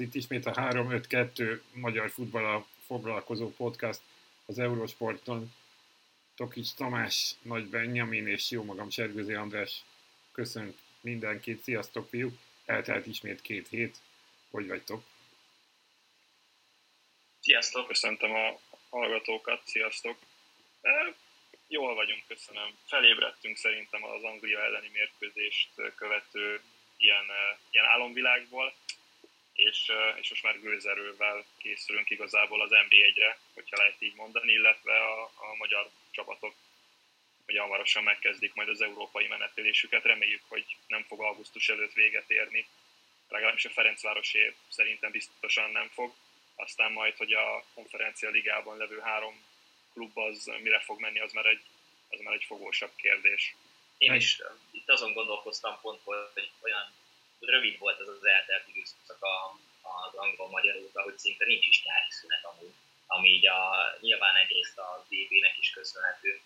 Itt ismét a 3-5-2 magyar futballal foglalkozó podcast az Eurosporton. Tokics Tamás, Nagy Benjamin és jó magam Sergőzi András köszönt mindenkit. Sziasztok, fiúk! Eltelt ismét két hét. Hogy vagytok? Sziasztok, köszöntöm a hallgatókat, sziasztok! E, jól vagyunk, köszönöm. Felébredtünk szerintem az Anglia elleni mérkőzést követő ilyen, ilyen álomvilágból és, és most már gőzerővel készülünk igazából az NB1-re, hogyha lehet így mondani, illetve a, a magyar csapatok hogy hamarosan megkezdik majd az európai menetelésüket. Reméljük, hogy nem fog augusztus előtt véget érni, legalábbis a Ferencvárosé szerintem biztosan nem fog. Aztán majd, hogy a konferencia ligában levő három klub az mire fog menni, az már egy, az már egy fogósabb kérdés. Én is itt azon gondolkoztam pont, hogy olyan rövid volt ez az eltelt időszak az angol-magyar óta, hogy szinte nincs is nyári szünet amúgy, ami így a, nyilván egyrészt a DB-nek is köszönhető,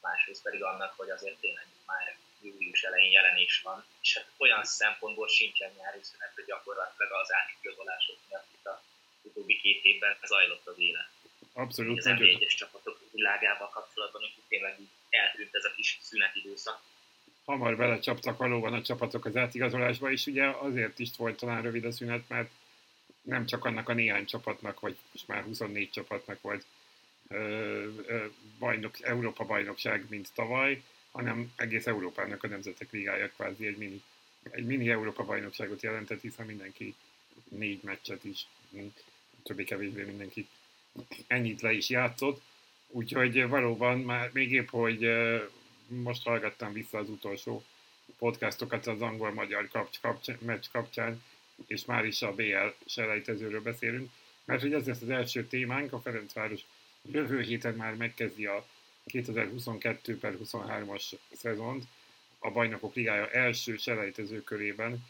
másrészt pedig annak, hogy azért tényleg már július elején jelenés van, és hát olyan szempontból sincsen nyári szünet, hogy gyakorlatilag az átigazolások miatt itt a utóbbi két évben zajlott az élet. Abszolút. Az egyes csapatok világával kapcsolatban, hogy tényleg eltűnt ez a kis szünetidőszak hamar belecsaptak valóban a csapatok az átigazolásba, és ugye azért is volt talán rövid a szünet, mert nem csak annak a néhány csapatnak, vagy most már 24 csapatnak volt ö, ö, bajnok, Európa bajnokság, mint tavaly, hanem egész Európának a Nemzetek Ligája kvázi egy mini, egy mini Európa bajnokságot jelentett, hiszen mindenki négy meccset is, többé-kevésbé mindenki ennyit le is játszott. Úgyhogy valóban már még épp, hogy most hallgattam vissza az utolsó podcastokat az angol-magyar kapcs, kapcs, meccs kapcsán, és már is a BL selejtezőről beszélünk, mert hogy ez lesz az első témánk, a Ferencváros jövő héten már megkezdi a 2022 per 23-as szezont, a Bajnokok Ligája első selejtező körében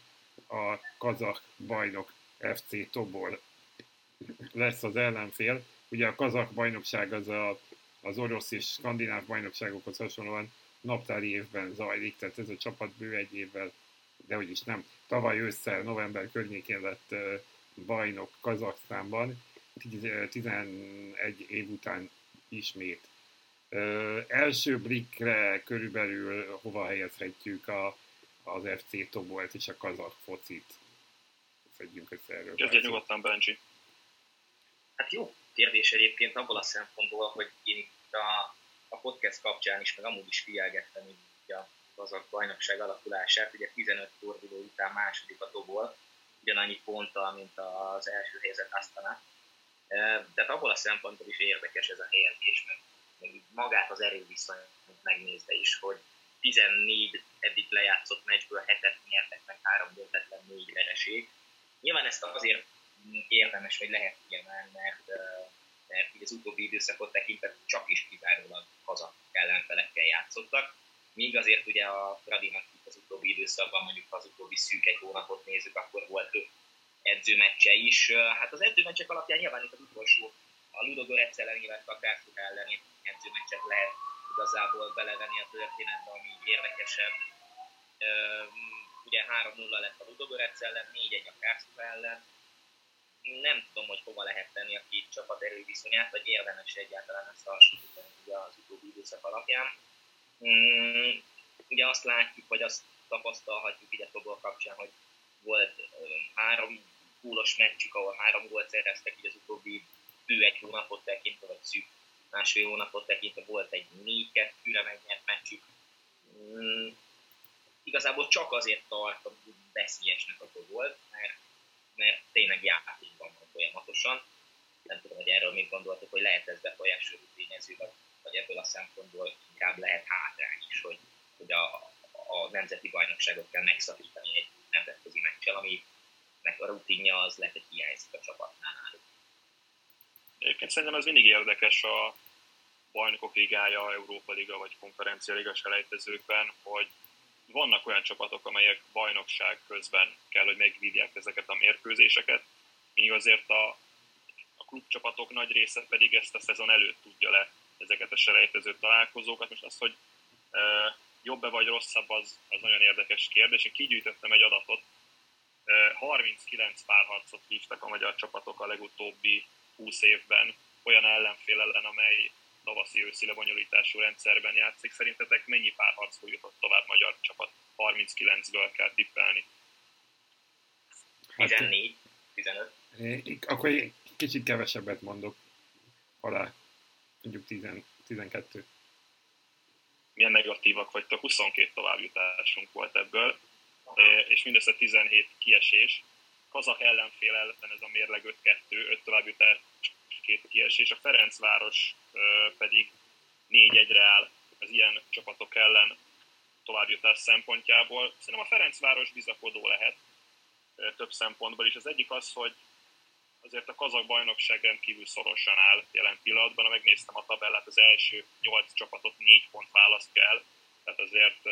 a kazak bajnok FC Tobol lesz az ellenfél. Ugye a kazak bajnokság az a, az orosz és skandináv bajnokságokhoz hasonlóan naptári évben zajlik, tehát ez a csapat bő egy évvel, de hogy is nem. Tavaly ősszel, november környékén lett bajnok Kazaksztánban, 11 év után ismét. Első blikre körülbelül hova helyezhetjük a, az FC Tobolt és a kazak focit? Szedjünk össze erről. Kezdje nyugodtan, Benji. Hát jó kérdés egyébként abból a szempontból, hogy én itt a a podcast kapcsán is, meg amúgy is figyelgettem így a gazdag bajnokság alakulását. Ugye 15 forduló után második a Tobol, ugyanannyi ponttal, mint az első helyzet Astana. De hát abból a szempontból is érdekes ez a helyezés, meg, meg magát az erőviszonyt megnézve is, hogy 14 eddig lejátszott meccsből hetet nyertek, meg három döntetlen négy vereség. Nyilván ezt azért érdemes, vagy lehet kiemelni, mert mert az utóbbi időszakot tekintve csak is kizárólag haza ellenfelekkel játszottak. Míg azért ugye a Fradinak az utóbbi időszakban, mondjuk az utóbbi szűk egy hónapot nézzük, akkor volt öt edzőmeccse is. Hát az edzőmeccsek alapján nyilván itt az utolsó a Ludogorec ellen, illetve a Kászluk elleni edzőmeccset lehet igazából belevenni a történetbe, ami érdekesebb. Ugye 3-0 lett a Ludogorec ellen, 4-1 a Kászluk ellen, nem tudom, hogy hova lehet tenni a két csapat erőviszonyát, vagy érdemes egyáltalán ezt hasonlítani az utóbbi időszak alapján. Mm, ugye azt látjuk, vagy azt tapasztalhatjuk a Tobol kapcsán, hogy volt három gólos meccsük, ahol három gólt szereztek így az utóbbi bő egy hónapot tekintve, vagy szűk másfél hónapot tekintve volt egy 4-2-re megnyert meccsük. Mm, igazából csak azért tartom veszélyesnek a volt, mert mert tényleg játékban van folyamatosan. Nem tudom, hogy erről mit gondoltok, hogy lehet ez befolyásoló tényező, vagy, vagy ebből a szempontból inkább lehet hátrány is, hogy, hogy a, a nemzeti bajnokságot kell megszakítani egy nemzetközi meccsel, aminek a rutinja az lehet, hogy hiányzik a csapatnál náluk. Egyébként szerintem ez mindig érdekes a bajnokok ligája, Európa Liga vagy konferencia liga selejtezőkben, hogy vannak olyan csapatok, amelyek bajnokság közben kell, hogy megvívják ezeket a mérkőzéseket, míg azért a, a klubcsapatok nagy része pedig ezt a szezon előtt tudja le ezeket a selejtező találkozókat. Most az, hogy e, jobb-e vagy rosszabb, az, az nagyon érdekes kérdés. Én kigyűjtöttem egy adatot, 39 párharcot hívtak a magyar csapatok a legutóbbi 20 évben olyan ellenfél ellen, amely tavaszi őszi lebonyolítású rendszerben játszik. Szerintetek mennyi párharcból jutott tovább magyar csapat? 39-ből kell tippelni. 14, 15. Akkor én kicsit kevesebbet mondok alá. Mondjuk 10, 12. Milyen negatívak vagytok? 22 továbbjutásunk volt ebből, és mindössze 17 kiesés. Kazak ellenfél ellen ez a mérleg 5-2, 5 továbbjutás, két kiesés. A Ferencváros pedig 4-1-re áll az ilyen csapatok ellen továbbjutás szempontjából. Szerintem a Ferencváros bizakodó lehet több szempontból is. Az egyik az, hogy azért a kazak bajnokság rendkívül szorosan áll jelen pillanatban. Ha megnéztem a tabellát, az első nyolc csapatot négy pont választ kell. Tehát azért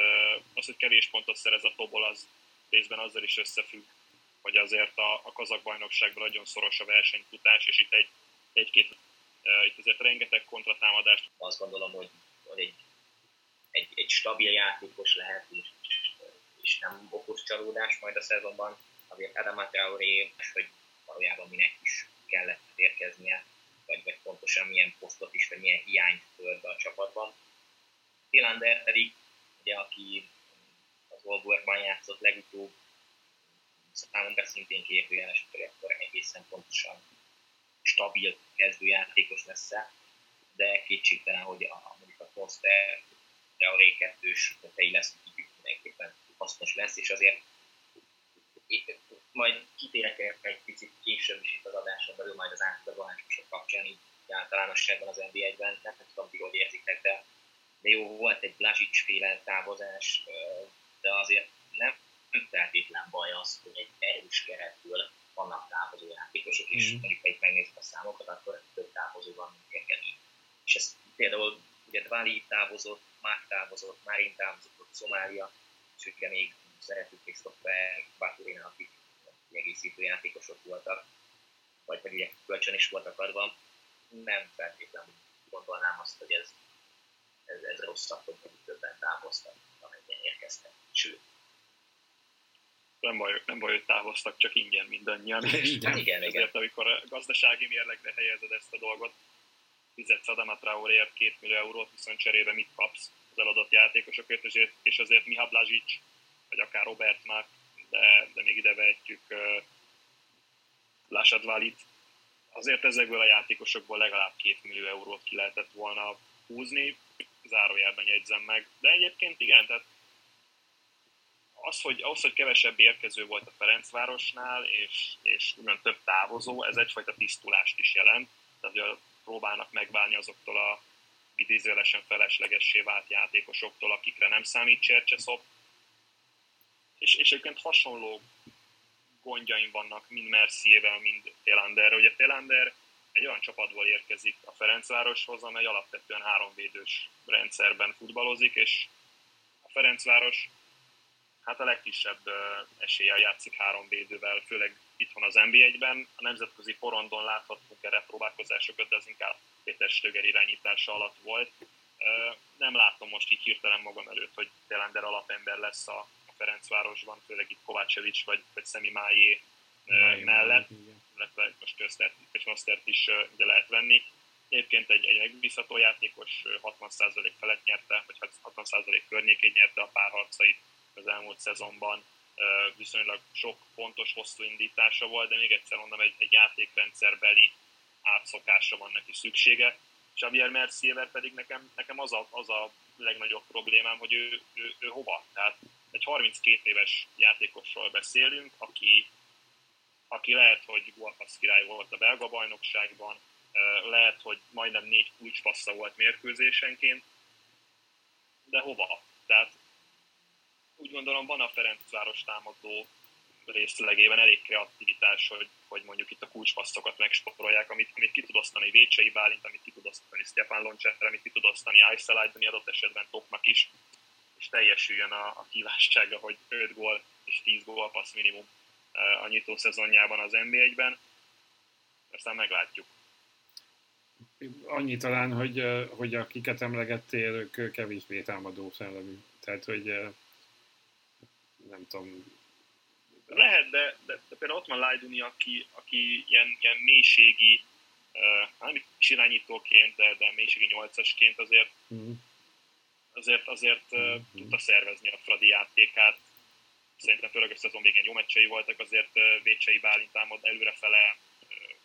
az, hogy kevés pontot szerez a Tobol, az részben azzal is összefügg, hogy azért a, a kazak bajnokságban nagyon szoros a versenyfutás, és itt egy, egy-két, itt azért rengeteg kontratámadást. Azt gondolom, hogy, egy, egy, egy stabil játékos lehet, és, és nem okos csalódás majd a szezonban. Azért Adam Traoré, hogy valójában minek is kellett érkeznie, vagy, vagy pontosan milyen posztot is, vagy milyen hiányt tölt be a csapatban. Tilander pedig, ugye, aki az Wolfsburgban játszott legutóbb, számomra szintén kérdőjeles, hogy akkor egészen pontosan stabil kezdőjátékos lesz de kétségtelen, hogy a, mondjuk a Foster, a Ray 2-s lesz, így mindenképpen hasznos lesz, és azért majd kitérek egy picit később is itt az adáson belül, majd az átadásosok kapcsán, így általánosságban az NBA-ben, nem tudom, ti hogy érzitek, de, de jó, volt egy Blasic féle távozás, de azért nem, nem feltétlen baj az, hogy egy erős keretből vannak távozó játékosok, és mm. mondjuk, ha itt megnézzük a számokat, akkor több távozó van, mint érkezik. És ez például ugye Dvali távozott, Távozott, Márin távozott, Szomália, és ugye még szeretük Christopher Baturina, akik kiegészítő játékosok voltak, vagy, vagy ugye kölcsön is voltak adva, nem feltétlenül gondolnám azt, hogy ez, ez, ez rosszabb, hogy többen távoztak, amennyien érkeztek. Sőt, nem baj, nem baj, hogy távoztak, csak ingyen mindannyian. Igen, igen, Ezért, igen. amikor a gazdasági mérlegre helyezed ezt a dolgot, fizetsz Adama Traorért 2 millió eurót, viszont cserébe mit kapsz az eladott játékosokért, azért, és azért Miha Blazsic, vagy akár Robert Mark de, de még ide vehetjük uh, Lásadválit. Azért ezekből a játékosokból legalább két millió eurót ki lehetett volna húzni, zárójelben jegyzem meg. De egyébként igen, tehát az, hogy, ahhoz, hogy kevesebb érkező volt a Ferencvárosnál, és, és ugyan több távozó, ez egyfajta tisztulást is jelent. Tehát, hogy próbálnak megválni azoktól a idézőlesen feleslegessé vált játékosoktól, akikre nem számít Csercseszop, és, és egyébként hasonló gondjaim vannak mind Mercievel, mind Télanderre. Ugye Télander egy olyan csapatból érkezik a Ferencvároshoz, amely alapvetően háromvédős rendszerben futballozik, és a Ferencváros hát a legkisebb eséllyel játszik három védővel, főleg itthon az NB1-ben. A nemzetközi porondon láthattunk erre próbálkozásokat, de az inkább Péter Stöger irányítása alatt volt. Nem látom most így hirtelen magam előtt, hogy Telander alapember lesz a Ferencvárosban, főleg itt Kovácsevics vagy, vagy Szemi Májé mellett, illetve most Köszönösztert is ugye lehet venni. Egyébként egy, egy megbízható játékos 60% felett nyerte, vagy 60% környékén nyerte a párharcait az elmúlt szezonban. Viszonylag sok pontos, hosszú indítása volt, de még egyszer mondom, egy, egy játékrendszerbeli átszokásra van neki szüksége. Xavier Mercier pedig nekem, nekem az, a, az a legnagyobb problémám, hogy ő, ő, ő hova. Tehát egy 32 éves játékosról beszélünk, aki, aki lehet, hogy gólpassz király volt a belga bajnokságban, lehet, hogy majdnem négy kulcspassza volt mérkőzésenként, de hova? Tehát úgy gondolom van a Ferencváros támadó részlegében elég kreativitás, hogy, hogy mondjuk itt a kulcspasszokat megsporolják, amit, amit ki tud osztani Vécsei Bálint, amit ki tud osztani Stefan Loncsetter, amit ki tud osztani Ayselajdoni adott esetben Topnak is, és teljesüljön a, a kívánsága, hogy 5 gól és 10 gól passz minimum a nyitó szezonjában az NBA-ben. Aztán meglátjuk. Annyi talán, hogy, hogy akiket emlegettél, ők kevésbé támadó szellemű. Tehát, hogy nem tudom, Lehet, de, de, de például ott van Lajduni, aki, aki ilyen, ilyen mélységi, uh, nem is irányítóként, de, de mélységi nyolcasként azért mm. azért, azért uh, mm. tudta szervezni a Fradi játékát. Szerintem főleg a szezon végén jó meccsei voltak, azért uh, Vécsei Bálint támad előrefele uh,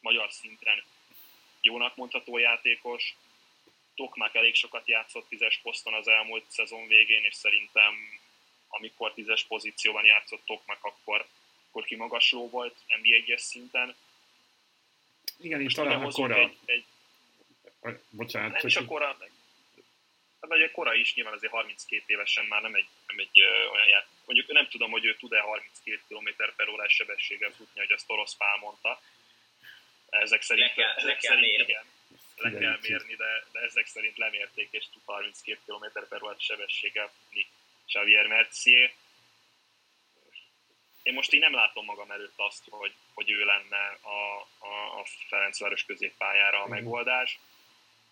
magyar szinten jónak mondható játékos. Tokmák elég sokat játszott tízes poszton az elmúlt szezon végén, és szerintem amikor tízes pozícióban játszott Tokmak, akkor, akkor kimagasló volt NBA 1 szinten. Igen, és talán a kora. Egy, egy, Bocsánat. Nem is a kora, hát ugye kora is, nyilván azért 32 évesen már nem egy, nem egy ö, olyan ját. Mondjuk nem tudom, hogy ő tud-e 32 km per órás sebességgel futni, hogy azt Orosz Pál mondta. Ezek szerint, le kell, ezek le kell szerint igen, le kell mérni, de, de ezek szerint lemérték, és tud 32 km per órás sebességgel futni Xavier Mercier. Én most így nem látom magam előtt azt, hogy, hogy ő lenne a, a, a Ferencváros középpályára a mhm. megoldás,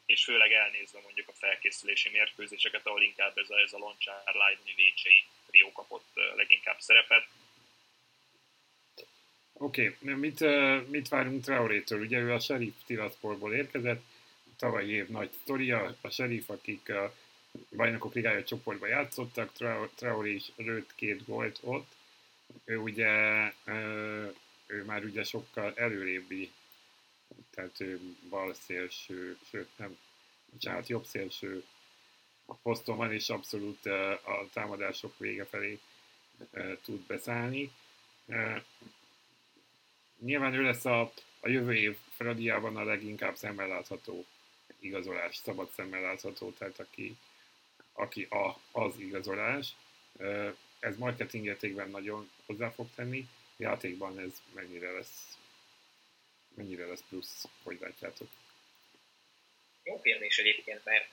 és főleg elnézve mondjuk a felkészülési mérkőzéseket, ahol inkább ez a, ez a Loncsár, Leidni, Vécsei trió kapott leginkább szerepet. Oké, okay. mit, mit várunk Traorétől? Ugye ő a Sheriff Tiraspolból érkezett, tavalyi év nagy sztoria, a Sheriff, akik a bajnokok ligája csoportban játszottak, Traoré is lőtt két gólt ott. Ő ugye, ő már ugye sokkal előrébbi, tehát ő bal szélső, sőt nem, bocsánat, jobb szélső poszton van, és abszolút a támadások vége felé tud beszállni. Nyilván ő lesz a, a jövő év Fradiában a leginkább szemmel látható igazolás, szabad szemmel látható, tehát aki, aki a, az igazolás. Ez marketing értékben nagyon hozzá fog tenni, játékban ez mennyire lesz, mennyire lesz plusz, hogy látjátok? Jó kérdés egyébként, mert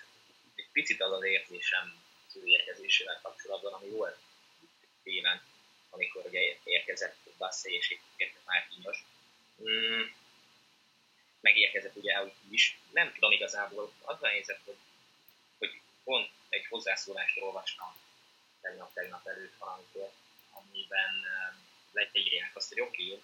egy picit az az érzésem az ő érkezésével kapcsolatban, ami volt télen, amikor ugye érkezett Bassé és érkezett Márkinyos. Mm, megérkezett ugye úgy is. Nem tudom igazából, az a helyzet, hogy, hogy pont egy hozzászólást olvastam tegnap-tegnap előtt valamikor, amiben leírják azt, hogy oké,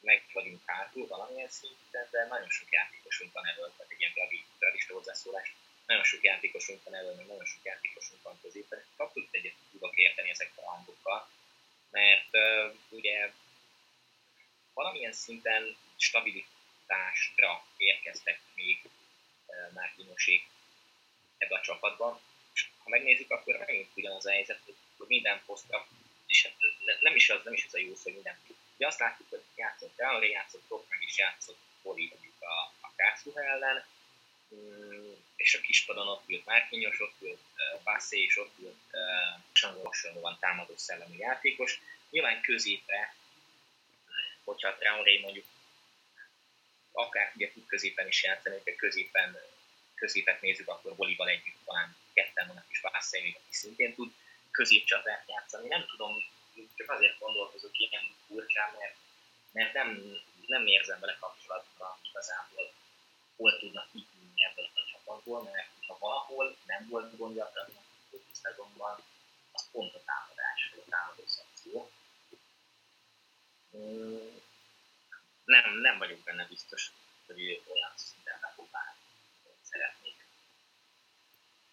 meg vagyunk hátul valamilyen szinten, de nagyon sok játékosunk van elől, tehát egy ilyen realista hozzászólás, nagyon sok játékosunk van elől, meg nagyon sok játékosunk van középen, abszolút egyet tudok érteni ezekkel a hangokkal, mert uh, ugye valamilyen szinten stabilitásra érkeztek még uh, Márkinosék ebbe a csapatban, ha megnézzük, akkor megint ugyanaz a helyzet, hogy minden posztra, és hát nem is az, nem is az a jó szó, hogy minden. Ugye azt látjuk, hogy játszott Real, játszott meg is játszott Poli mondjuk a, a Kászruha ellen, mm, és a kispadon ott ült Márkinyos, ott ült Bassé, és ott ült hasonlóan támadó szellemi játékos. Nyilván középre, hogyha Traoré mondjuk akár ugye tud középen is játszani, hogy középen középet nézzük, akkor Bolival együtt talán ketten vannak is Vászai, aki szintén tud középcsatát játszani. Nem tudom, csak azért gondolkozok ilyen furcsán, mert, mert nem, nem érzem vele kapcsolatban igazából, hol tudnak kitűnni ebből a csapatból, mert ha valahol nem volt gondja a szezonban, az pont a támadás, a támadó szakció. Nem, nem vagyok benne biztos, hogy ő olyan be fog válni szeretnék.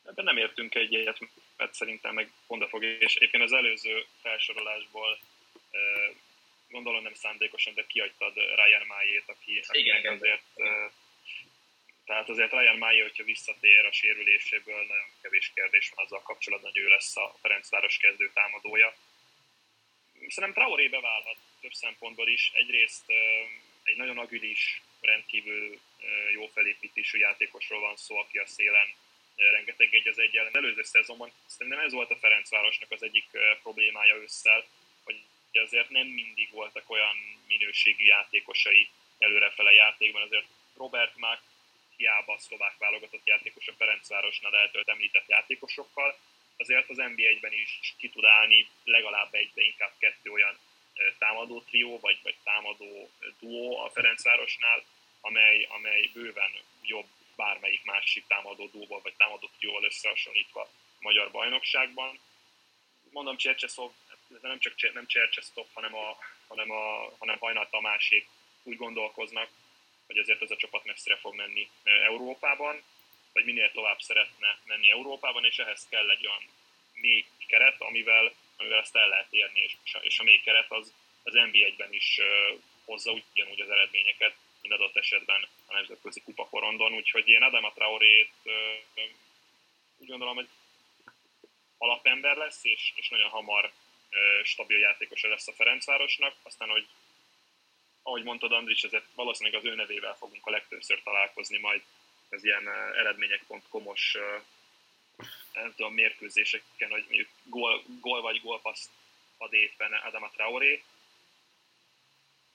Ebben nem értünk egyet, mert szerintem meg pont fog, és éppen az előző felsorolásból gondolom nem szándékosan, de kiadtad Ryan Májét, aki igen, azért tehát azért Ryan Májé, hogyha visszatér a sérüléséből, nagyon kevés kérdés van azzal kapcsolatban, hogy ő lesz a Ferencváros kezdő támadója. Szerintem Traoré beválhat több szempontból is. Egyrészt egy nagyon agilis, rendkívül jó felépítésű játékosról van szó, aki a szélen rengeteg egy az egy ellen. Előző szezonban szerintem ez volt a Ferencvárosnak az egyik problémája ősszel, hogy azért nem mindig voltak olyan minőségű játékosai előrefele játékban, azért Robert Mack hiába a szlovák válogatott játékos a Ferencvárosnál eltölt említett játékosokkal, azért az NBA-ben is ki tud állni legalább egy, de inkább kettő olyan támadó trió, vagy, vagy támadó duó a Ferencvárosnál, amely, amely bőven jobb bármelyik másik támadó duóval, vagy támadó trióval összehasonlítva a magyar bajnokságban. Mondom, Csercseszov nem csak nem Csercsesztop, hanem, a, hanem, a, hanem Hajnal Tamásék úgy gondolkoznak, hogy azért ez a csapat messzire fog menni Európában, vagy minél tovább szeretne menni Európában, és ehhez kell egy olyan mély keret, amivel, amivel ezt el lehet érni, és, és a mély keret az, az NB1-ben is hozza ugyanúgy az eredményeket, mint adott esetben a nemzetközi kupakorondon, úgyhogy én Adama Traorét úgy gondolom, hogy alapember lesz, és, és nagyon hamar stabil játékosa lesz a Ferencvárosnak, aztán, hogy ahogy mondtad Andris, ezért valószínűleg az ő nevével fogunk a legtöbbször találkozni majd ez ilyen eredmények.com-os nem tudom, mérkőzéseken, hogy mondjuk gól, gól vagy gólpaszt ad éppen Adama Traoré.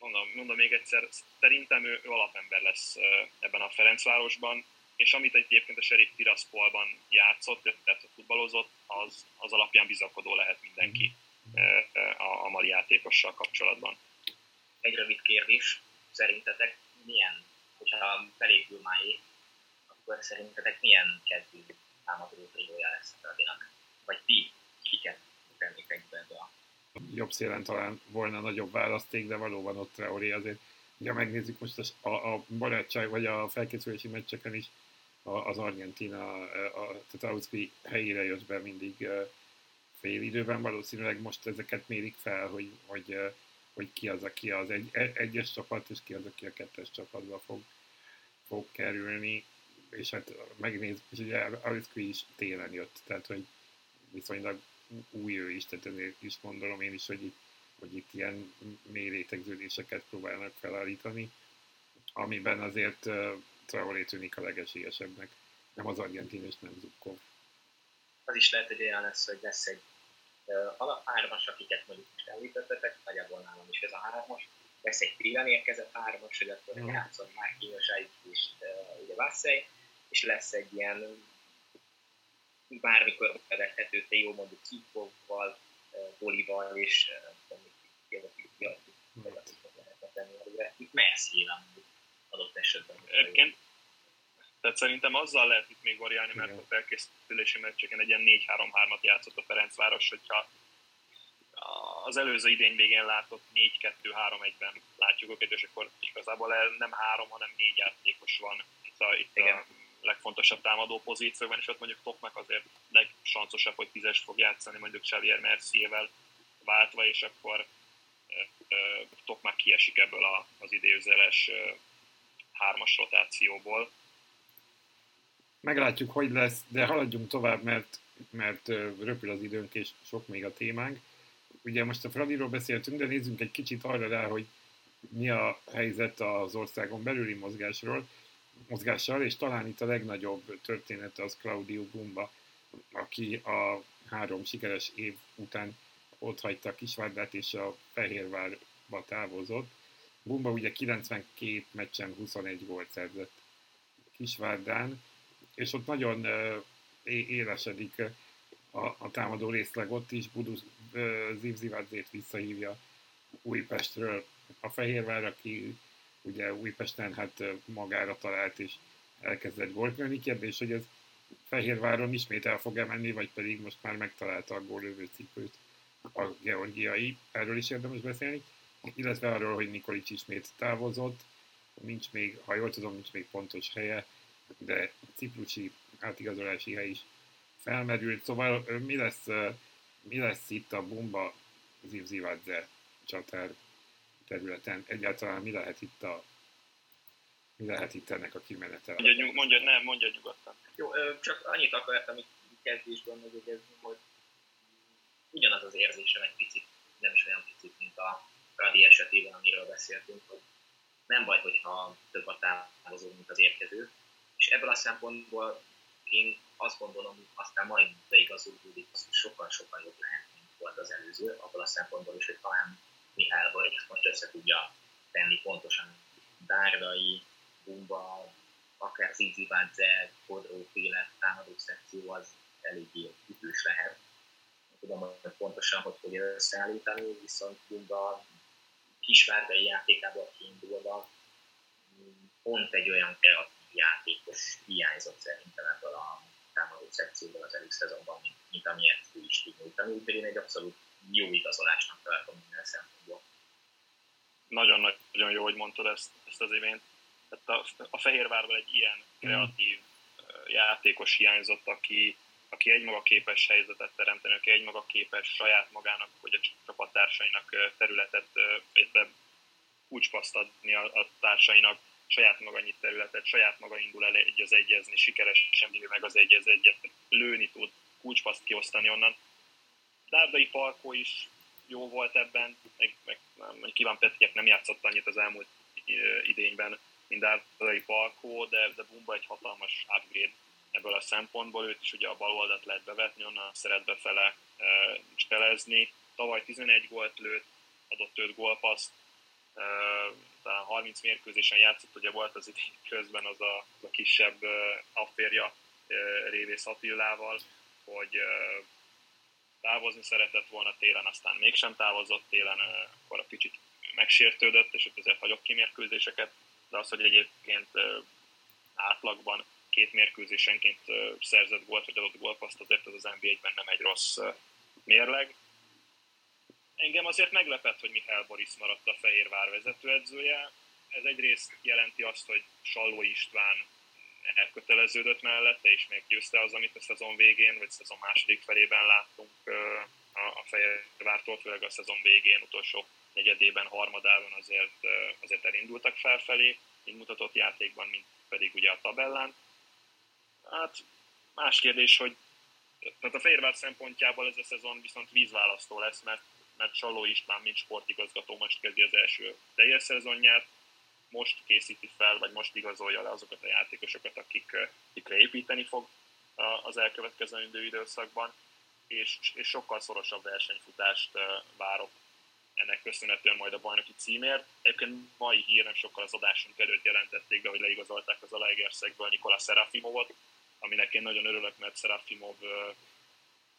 Mondom, mondom még egyszer, szerintem ő, ő alapember lesz ebben a Ferencvárosban, és amit egyébként a Sheriff Tiraspolban játszott, tehát futballozott, az, az alapján bizakodó lehet mindenki a, a mali játékossal kapcsolatban. Egy rövid kérdés, szerintetek milyen, hogyha felépül Máé, akkor szerintetek milyen kezdő támadó triója lesz a Fradinak? Vagy ti kiket tennétek be a jobb szélen talán volna nagyobb választék, de valóban ott Traoré azért, ugye megnézzük most a, a barátság, vagy a felkészülési meccseken is az Argentina, a, a, tehát Ausztri helyére jött be mindig fél időben, valószínűleg most ezeket mérik fel, hogy, hogy, hogy ki az, aki az egy, e, egyes csapat, és ki az, aki a kettes csapatba fog, fog kerülni, és hát megnézzük, és ugye Ausztri is télen jött, tehát hogy viszonylag új ő is, tehát ezért is gondolom én is, hogy itt, hogy itt ilyen mély rétegződéseket próbálnak felállítani, amiben azért Traoré tűnik a legesélyesebbnek, nem az argentin és nem Zubkov. Az is lehet, hogy olyan lesz, hogy lesz egy uh, alaphármas, akiket mondjuk most említettetek, nagyjából nálam is ez a hármas, lesz egy Trilan érkezett hármas, hogy akkor mm. játszom már Kínosáig és uh, ugye Vasszely, és lesz egy ilyen bármikor bevethető Theo mondjuk Kipovval, uh, Bolival és Messi mondjuk adott esetben. Egyébként tehát szerintem azzal lehet itt még variálni, mert Igen. a felkészülési meccseken egy ilyen 4-3-3-at játszott a Ferencváros, hogyha az előző idény végén látott 4-2-3-1-ben látjuk őket, és akkor igazából nem három, hanem négy játékos van itt a, itt a legfontosabb támadó pozícióban, és ott mondjuk Topnak azért legsanszosabb, hogy tízest fog játszani mondjuk Xavier Mercier-vel váltva, és akkor Topnak kiesik ebből az idézőjeles hármas rotációból. Meglátjuk, hogy lesz, de haladjunk tovább, mert, mert röpül az időnk, és sok még a témánk. Ugye most a Fradiról beszéltünk, de nézzünk egy kicsit arra rá, hogy mi a helyzet az országon belüli mozgásról, mozgással, és talán itt a legnagyobb története az Claudio Bumba, aki a három sikeres év után ott hagyta a Kisvárdát és a Fehérvárba távozott. Bumba ugye 92 meccsen 21 gólt szerzett Kisvárdán, és ott nagyon élesedik a, a támadó részleg ott is, Budus Zivzivadzét visszahívja Újpestről. A Fehérvár, aki ugye Újpesten hát magára talált és elkezdett gólkölni. Kérdés, hogy ez Fehérváron ismét el fog menni, vagy pedig most már megtalálta a gólövő cipőt a georgiai. Erről is érdemes beszélni illetve arról, hogy Nikolic ismét távozott, nincs még, ha jól tudom, nincs még pontos helye, de ciprusi átigazolási hely is felmerült. Szóval mi lesz, mi lesz itt a Bumba Zivzivadze csatár területen? Egyáltalán mi lehet itt a mi lehet itt ennek a kimenete? Mondja, mondja, nem, mondja nyugodtan. Jó, csak annyit akartam itt kezdésben megjegyezni, hogy ugyanaz az érzésem egy picit, nem is olyan picit, mint a Fradi esetében, amiről beszéltünk, hogy nem baj, hogyha több a távozó, mint az érkező. És ebből a szempontból én azt gondolom, hogy aztán majd beigazolódik, hogy sokkal-sokkal jobb lehet, mint volt az előző, abból a szempontból is, hogy talán Mihály vagy most össze tudja tenni pontosan Dárdai, Bumba, akár Zizi Badze, Kodró féle támadó szekció az eléggé ütős lehet. Tudom, hogy pontosan hogy fogja összeállítani, viszont Bumba kisvárdai játékából kiindulva pont egy olyan kreatív játékos hiányzott szerintem ebből a támadó szekcióból az előszezonban, mint, mint amilyet ő is tud nyújtani, úgyhogy én egy abszolút jó igazolásnak tartom minden szempontból. Nagyon-nagyon jó, hogy mondtad ezt, ezt az imént. Tehát a, a Fehérvárban egy ilyen kreatív játékos hiányzott, aki, aki egymaga képes helyzetet teremteni, aki egymaga képes saját magának, vagy a csapattársainak területet, illetve kulcspaszt adni a, a társainak, saját maga annyi területet, saját maga indul el egy az egyezni, sikeresen vívja meg az egy az egyet, lőni tud, kulcspaszt kiosztani onnan. Dárdai Palkó is jó volt ebben, meg, meg meg Kíván Petriek nem játszott annyit az elmúlt idényben, mint Dárdai Palkó, de, de Bumba egy hatalmas upgrade ebből a szempontból, őt is ugye a bal oldalt lehet bevetni, onnan szeret befele e, cselezni. Tavaly 11 gólt lőtt, adott 5 gólpaszt, e, talán 30 mérkőzésen játszott, ugye volt az idén közben az a, az a kisebb e, afférja e, Révész Attilával, hogy e, távozni szeretett volna télen, aztán mégsem távozott télen, akkor a kicsit megsértődött, és ott azért hagyok ki mérkőzéseket, de az, hogy egyébként átlagban két mérkőzésenként szerzett gólt, vagy adott gólpaszt, azért az az NBA-ben nem egy rossz mérleg. Engem azért meglepett, hogy Mihály Boris maradt a Fehérvár vezetőedzője. Ez egyrészt jelenti azt, hogy Salló István elköteleződött mellette, és még győzte az, amit a szezon végén, vagy a szezon második felében láttunk a Fehérvártól, főleg a szezon végén, utolsó negyedében, harmadában azért, azért elindultak felfelé, így mutatott játékban, mint pedig ugye a tabellán. Hát más kérdés, hogy tehát a Fehérvár szempontjából ez a szezon viszont vízválasztó lesz, mert, mert Saló István, mint sportigazgató most kezdi az első teljes szezonját, most készíti fel, vagy most igazolja le azokat a játékosokat, akik, akikre építeni fog az elkövetkező időszakban, és, és sokkal szorosabb versenyfutást várok ennek köszönhetően majd a bajnoki címért. Egyébként mai hír nem sokkal az adásunk előtt jelentették be, hogy leigazolták az Alegerszegből Nikola Serafimovot, aminek én nagyon örülök, mert Serafimov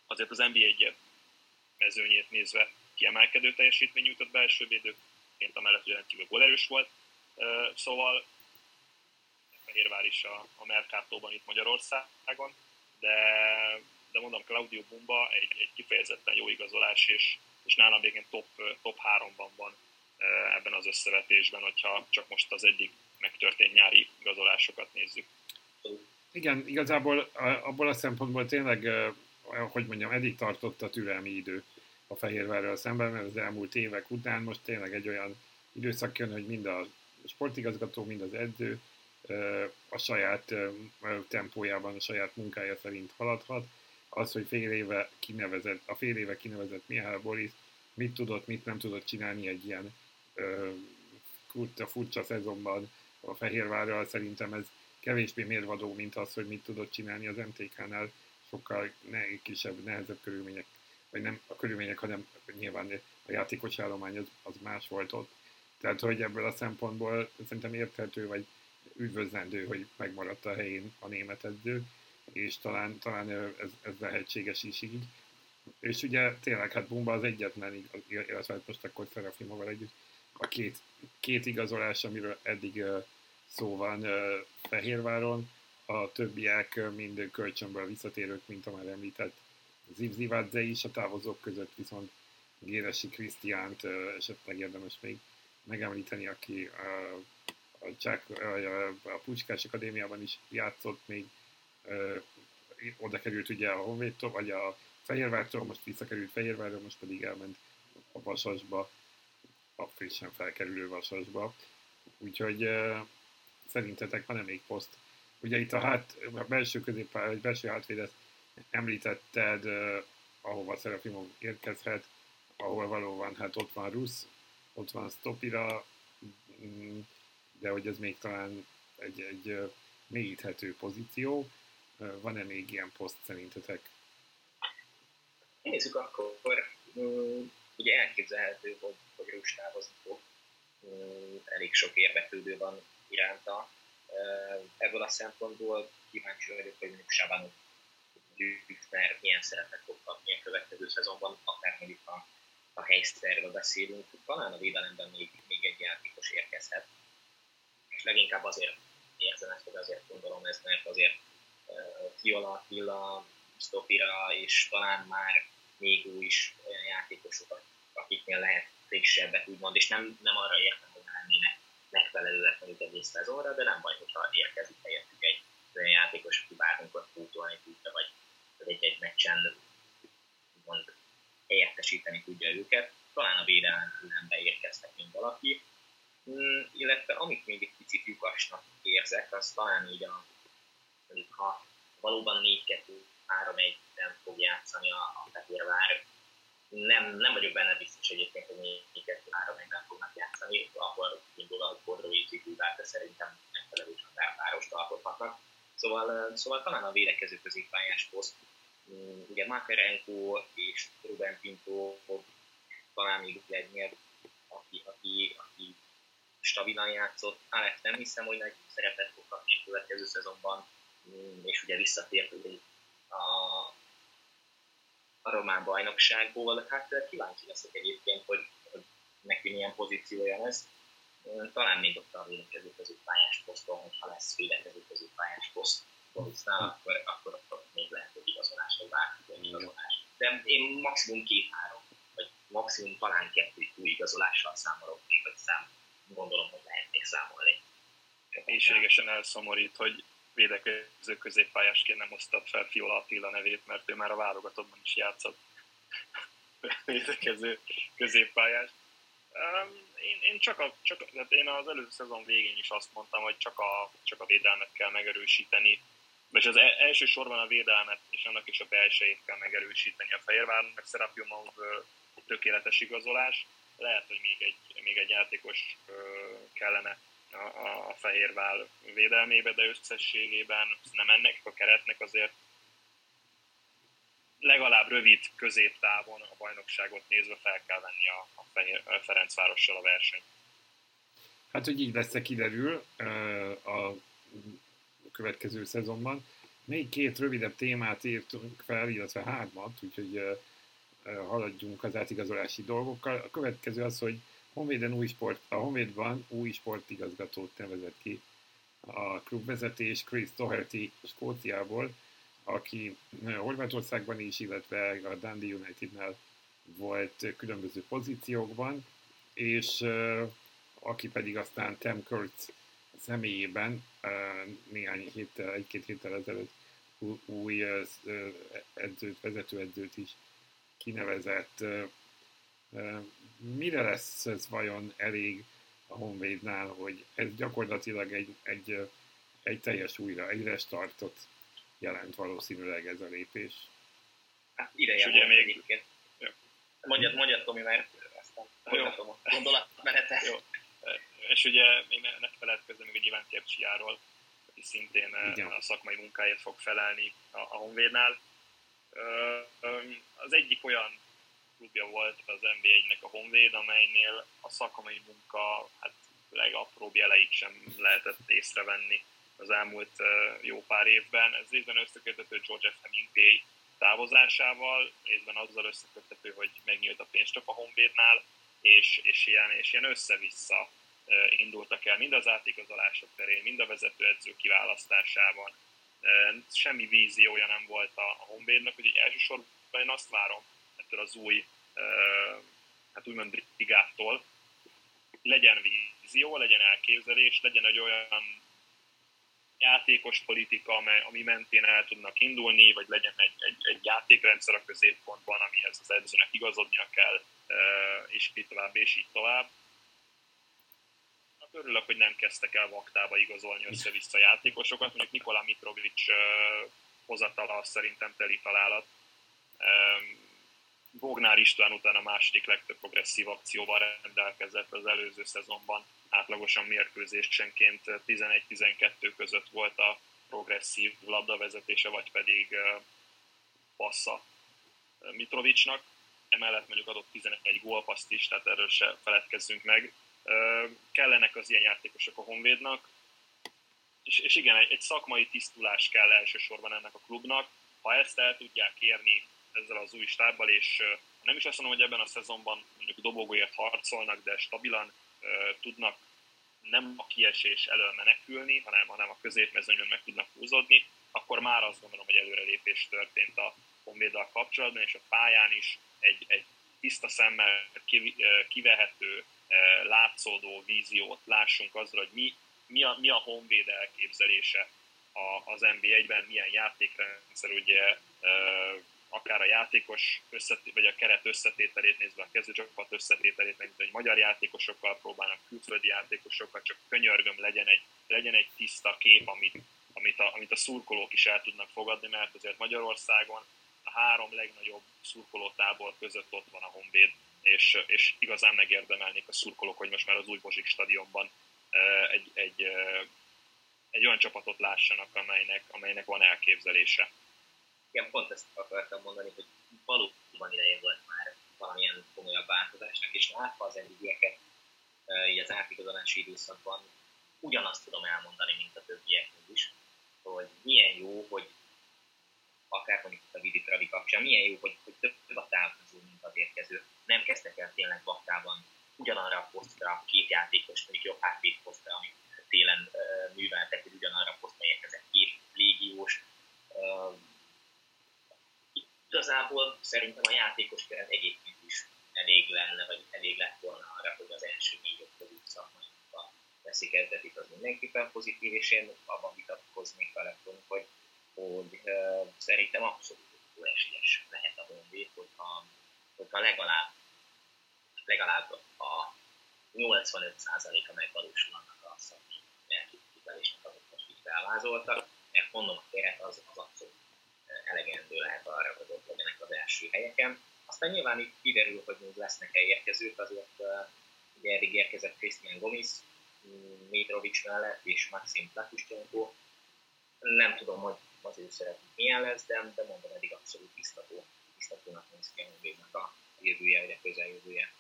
azért az NBA egy mezőnyét nézve kiemelkedő teljesítmény nyújtott belső védőként, amellett, hogy rendkívül golerős volt. Szóval Fehérvár is a, a Mercatóban itt Magyarországon, de, de mondom, Claudio Bumba egy, egy kifejezetten jó igazolás, és, és nálam végén top, top 3-ban van ebben az összevetésben, hogyha csak most az eddig megtörtént nyári igazolásokat nézzük. Igen, igazából abból a szempontból tényleg, hogy mondjam, eddig tartott a türelmi idő a Fehérvárral szemben, mert az elmúlt évek után most tényleg egy olyan időszak jön, hogy mind a sportigazgató, mind az edző a saját tempójában, a saját munkája szerint haladhat. Az, hogy fél éve kinevezett, a fél éve kinevezett Mihály Boris mit tudott, mit nem tudott csinálni egy ilyen kurta, furcsa szezonban a Fehérvárral, szerintem ez kevésbé mérvadó, mint az, hogy mit tudott csinálni az MTK-nál, sokkal ne, kisebb, nehezebb körülmények, vagy nem a körülmények, hanem nyilván a játékos állomány az, az más volt ott. Tehát, hogy ebből a szempontból szerintem érthető, vagy üdvözlendő, hogy megmaradt a helyén a német edző, és talán, talán ez, ez lehetséges is így. És ugye tényleg, hát Bumba az egyetlen, illetve hát most akkor Serafimoval együtt, a két, két igazolás, amiről eddig szó van Fehérváron, a többiek mind kölcsönből visszatérők, mint a már említett Zivzivadze is, a távozók között viszont Géresi Krisztiánt esetleg érdemes még megemlíteni, aki a, Csák, a, Pucskás Akadémiában is játszott, még oda került ugye a Honvédtól, vagy a Fehérvártól, most visszakerült Fehérvárra, most pedig elment a Vasasba, a frissen felkerülő Vasasba. Úgyhogy szerintetek van-e még poszt? Ugye itt a, hát, a belső középpálya, vagy belső hátvédet említetted, uh, ahova Szerafimov érkezhet, ahol valóban, hát ott van Rusz, ott van Stopira, mm, de hogy ez még talán egy, egy mélyíthető pozíció. Van-e még ilyen poszt szerintetek? Nézzük akkor, ugye elképzelhető, hogy, hogy Rusz távozni fog. Elég sok érdeklődő van iránta. Ebből a szempontból kíváncsi vagyok, hogy mondjuk Sabanov Lüftner milyen szerepet fog kapni a következő szezonban, akár mondjuk a, a helyszerről beszélünk, talán a védelemben még, még egy játékos érkezhet. És leginkább azért érzem ezt, hogy azért gondolom ezt, mert azért uh, Fiola, Attila, Stopira és talán már még új is olyan játékosokat, akiknél lehet frissebbek, úgymond, és nem, nem arra értem, hogy lennének megfelelőek mondjuk egész szezonra, de nem baj, hogyha érkezik helyettük egy olyan játékos, aki bármikor pótolni tudja, vagy egy-egy meccsen úgymond helyettesíteni tudja őket. Talán a védelembe érkeztek mint valaki, mm, illetve amit még egy picit lyukasnak érzek, az talán így a, mondjuk ha valóban 4-2-3-1 nem fog játszani a, a Fehérvár, nem, nem vagyok benne biztos egyébként, hogy 4-2-3-1 nem fognak játszani, akkor indul a Kodrovic de szerintem megfelelő csatárpárost alkothatnak. Szóval, szóval talán a védekező középpályás poszt, ugye Makarenko és Ruben Pinto talán még egy aki, aki, aki stabilan játszott. Alex nem hiszem, hogy nagy szerepet fog kapni a következő szezonban, mm, és ugye visszatért a, a román bajnokságból. Hát eh, kíváncsi leszek egyébként, hogy, hogy neki milyen pozíciója lesz. Talán még ott a védekező pályás poszton, hogyha lesz védekező pályás poszt Borisnál, akkor, akkor, akkor még lehet, hogy igazolás, vagy bármi igazolás. De én maximum két-három, vagy maximum talán kettő új igazolással számolok még, vagy szám, gondolom, hogy lehet még számolni. Mélységesen elszomorít, hogy védekező középpályásként nem hoztad fel Fiola Attila nevét, mert ő már a válogatottban is játszott védekező középpályás. Én, én, csak, a, csak tehát én az előző szezon végén is azt mondtam, hogy csak a, csak a védelmet kell megerősíteni, és az e- elsősorban a védelmet és annak is a belsejét kell megerősíteni a Fehérvárnak, Serapiumov tökéletes igazolás, lehet, hogy még egy, még egy játékos kellene a, a Fehérvál védelmébe, de összességében nem ennek a keretnek azért legalább rövid középtávon a bajnokságot nézve fel kell venni a, a, Fehér, a Ferencvárossal a verseny. Hát, hogy így lesz kiderül a következő szezonban. Még két rövidebb témát írtunk fel, illetve hármat, úgyhogy haladjunk az átigazolási dolgokkal. A következő az, hogy Honvéden új sport, a Honvédban új sportigazgatót nevezett ki a klubvezetés Chris Doherty Skóciából, aki Horvátországban is, illetve a Dundee Unitednál volt különböző pozíciókban, és aki pedig aztán Tim Kurtz személyében néhány héttel, egy-két héttel ezelőtt új edzőt, vezetőedzőt is kinevezett mire lesz ez vajon elég a Honvédnál, hogy ez gyakorlatilag egy, egy, egy teljes újra, egy restartot jelent valószínűleg ez a lépés? Hát ideje ugye még... egyébként. Mondjad, mondjad Tomi, mert aztán folytatom a gondolatmenetet. Jó. És ugye még ne, ne feledkezzem még egy Iván Kepcsiáról, aki szintén Igen. a szakmai munkáért fog felelni a, a Honvédnál. Az egyik olyan klubja volt az NBA-nek a Honvéd, amelynél a szakmai munka hát legapróbb jeleit sem lehetett észrevenni az elmúlt jó pár évben. Ez részben összekötető George F. Hemingway távozásával, részben azzal összekötető, hogy megnyílt a pénztap a Honvédnál, és, és, ilyen, és ilyen össze-vissza indultak el mind az átigazolások terén, mind a vezetőedző kiválasztásában. Semmi víziója nem volt a Honvédnak, úgyhogy elsősorban én azt várom, ettől az új, hát úgymond brigától, legyen vízió, legyen elképzelés, legyen egy olyan játékos politika, ami mentén el tudnak indulni, vagy legyen egy, egy, egy játékrendszer a középpontban, amihez az edzőnek igazodnia kell, és így tovább, és így tovább. Örülök, hogy nem kezdtek el vaktába igazolni össze-vissza játékosokat, mondjuk Nikola Mitrovic hozatala szerintem teli találat. Bognár István után a második legtöbb progresszív akcióval rendelkezett az előző szezonban. Átlagosan mérkőzésenként 11-12 között volt a progresszív labdavezetése, vagy pedig passza Mitrovicsnak. Emellett mondjuk adott 11 gólpaszt is, tehát erről se feledkezzünk meg. Kellenek az ilyen játékosok a Honvédnak, és, és igen, egy, egy szakmai tisztulás kell elsősorban ennek a klubnak. Ha ezt el tudják érni ezzel az új stábbal, és nem is azt mondom, hogy ebben a szezonban mondjuk dobogóért harcolnak, de stabilan tudnak nem a kiesés elől menekülni, hanem, hanem a középmezőnyön meg tudnak húzódni, akkor már azt gondolom, hogy előrelépés történt a, Honvéddal kapcsolatban, és a pályán is egy, egy tiszta szemmel kivehető, látszódó víziót lássunk azra, hogy mi, mi, a, mi a Honvéd elképzelése az NB1-ben, milyen játékrendszer, ugye akár a játékos összetét, vagy a keret összetételét nézve, a kezdőcsapat összetételét, mint hogy magyar játékosokkal próbálnak, külföldi játékosokkal, csak könyörgöm, legyen egy, legyen egy tiszta kép, amit, amit, a, amit a szurkolók is el tudnak fogadni, mert azért Magyarországon a három legnagyobb szurkolótábor között ott van a Honvéd, és, és igazán megérdemelnék a szurkolók, hogy most már az új Bozsik stadionban egy, egy, egy olyan csapatot lássanak, amelynek, amelynek van elképzelése. Igen, pont ezt akartam mondani, hogy valóban ideje volt már valamilyen komolyabb változásnak, és látva az eddigieket így az átigazolási időszakban ugyanazt tudom elmondani, mint a többieknek is, hogy milyen jó, hogy akár mondjuk a Vidi Travi kapcsán, milyen jó, hogy, hogy több a távozó, mint az érkező. Nem kezdtek el tényleg vaktában ugyanarra a posztra két játékos, mondjuk jobb hátvéd posztra, amit télen uh, műveltek, hogy ugyanarra a posztra érkezett két légiós. Uh, igazából szerintem a játékos keret egyébként is elég lenne, vagy elég lett volna arra, hogy az első négy-öt közül szakmai veszik kezdetik, az mindenképpen pozitív, és én abban vitatkoznék vele, hogy, hogy uh, szerintem abszolút esélyes lehet a Honvéd, hogyha, hogyha legalább, legalább a 85%-a megvalósul annak a szakmai elképzelésnek, amit most így felvázoltak, mert mondom, a keret az, az abszolút elegendő lehet arra, hogy ott legyenek az első helyeken. Aztán nyilván itt kiderül, hogy még lesznek helyérkezők, azért uh, ugye eddig érkezett Christian Gomis, Mitrovic mellett és Maxim Platustenko. Nem tudom, hogy az ő szerepük milyen lesz, de, de mondom, eddig abszolút biztató, biztatónak néz ki a a jövője, vagy a közeljövője.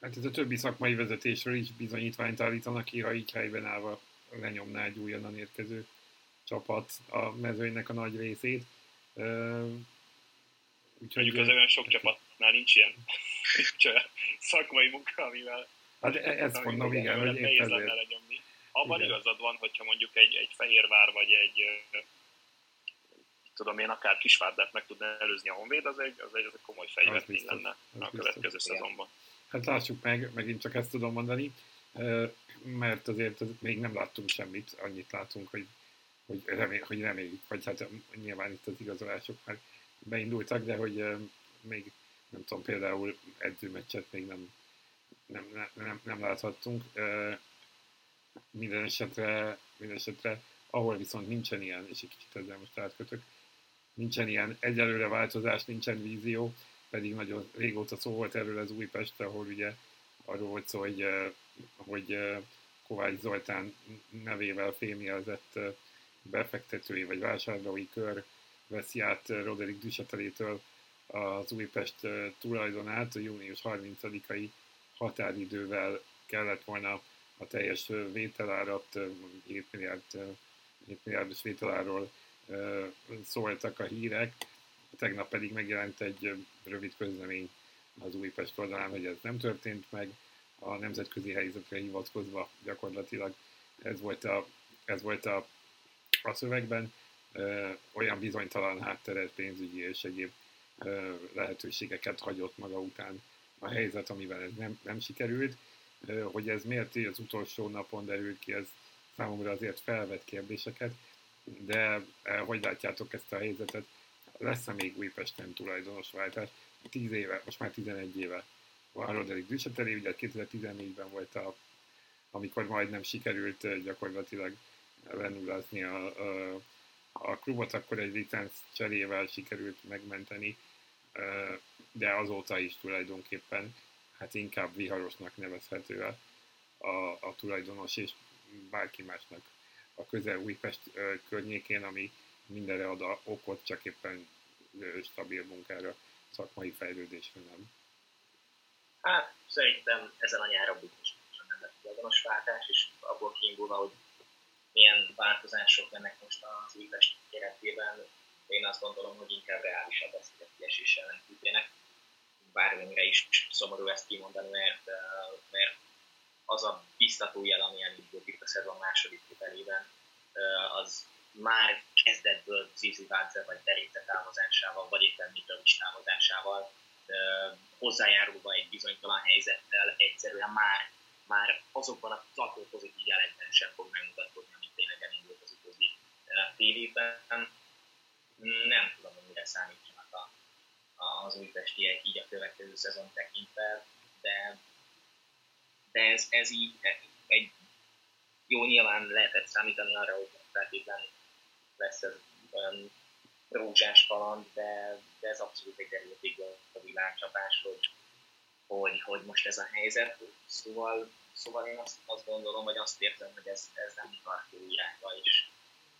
Hát ez a többi szakmai vezetésről is bizonyítványt állítanak ki, ha így helyben állva lenyomná egy újonnan érkező csapat a mezőnynek a nagy részét. Úgyhogy Mondjuk az olyan sok csapatnál nincs ilyen, szakmai munka, amivel Hát e- ezt mondom, igen, hogy épp ezért. Abban igazad van, hogyha mondjuk egy, egy Fehérvár vagy egy tudom én, akár Kisvárdát meg tudna előzni a Honvéd, az egy, az egy, az egy komoly fejvetmény lenne a következő biztos. szezonban. Hát lássuk meg, megint csak ezt tudom mondani, mert azért még nem láttunk semmit, annyit látunk, hogy, hogy, remél, hogy reméljük, vagy hát nyilván itt az igazolások már beindultak, de hogy még nem tudom, például edzőmeccset még nem nem, nem, nem láthattunk. Minden esetre, minden esetre, ahol viszont nincsen ilyen, és egy kicsit ezzel most átkötök, nincsen ilyen egyelőre változás, nincsen vízió, pedig nagyon régóta szó volt erről az Újpest, ahol ugye arról volt szó, hogy, hogy Kovács Zoltán nevével fémjelzett befektetői vagy vásárlói kör veszi át Roderick Düssetelétől az Újpest tulajdonát. A június 30-ai határidővel kellett volna a teljes vételárat, 7 milliárd, 7 milliárdos vételáról szóltak a hírek, tegnap pedig megjelent egy rövid közlemény az Újpest oldalán, hogy ez nem történt meg, a nemzetközi helyzetre hivatkozva gyakorlatilag ez volt a, ez volt a, a szövegben, olyan bizonytalan hátteret, pénzügyi és egyéb lehetőségeket hagyott maga után a helyzet, amivel ez nem, nem sikerült. Hogy ez miért az utolsó napon derült ki, ez számomra azért felvet kérdéseket, de hogy látjátok ezt a helyzetet? Lesz-e még Újpesten tulajdonos váltás? 10 éve, most már 11 éve van Roderick Düsseteli, ugye 2014-ben volt a, amikor majdnem sikerült gyakorlatilag lenullázni a, a, a klubot, akkor egy licenc cserével sikerült megmenteni de azóta is tulajdonképpen hát inkább viharosnak nevezhető a, a tulajdonos és bárki másnak a közel Újpest környékén, ami mindenre ad a okot, csak éppen stabil munkára, szakmai fejlődésre nem. Hát szerintem ezen a nyáron biztosan nem lett tulajdonosváltás, és abból kiindulva, hogy milyen változások mennek most az Újpest keretében, én azt gondolom, hogy inkább reálisabb az, hogy a kiesés ellen küzdjenek. Bármennyire is szomorú ezt kimondani, mert, mert az a biztató jel, ami elindult itt a szezon második felében, az már kezdetből Zizi Vádze vagy Deréce távozásával, vagy éppen Mitrovic távozásával hozzájárulva egy bizonytalan helyzettel egyszerűen már, már azokban a tartó pozitív jelekben sem fog megmutatkozni, amit tényleg elindult az utóbbi fél évben. Nem tudom, hogy mire számítsanak a, az újpestiek így a következő szezon tekintve, de, de ez, ez így egy jó, nyilván lehetett számítani arra, hogy feltétlenül lesz ez olyan rózsás kaland, de, de ez abszolút egy erőtig a világcsapás, hogy, hogy, hogy most ez a helyzet. Szóval, szóval én azt, azt gondolom, vagy azt érzem, hogy ez, ez nem tartó irányba, és,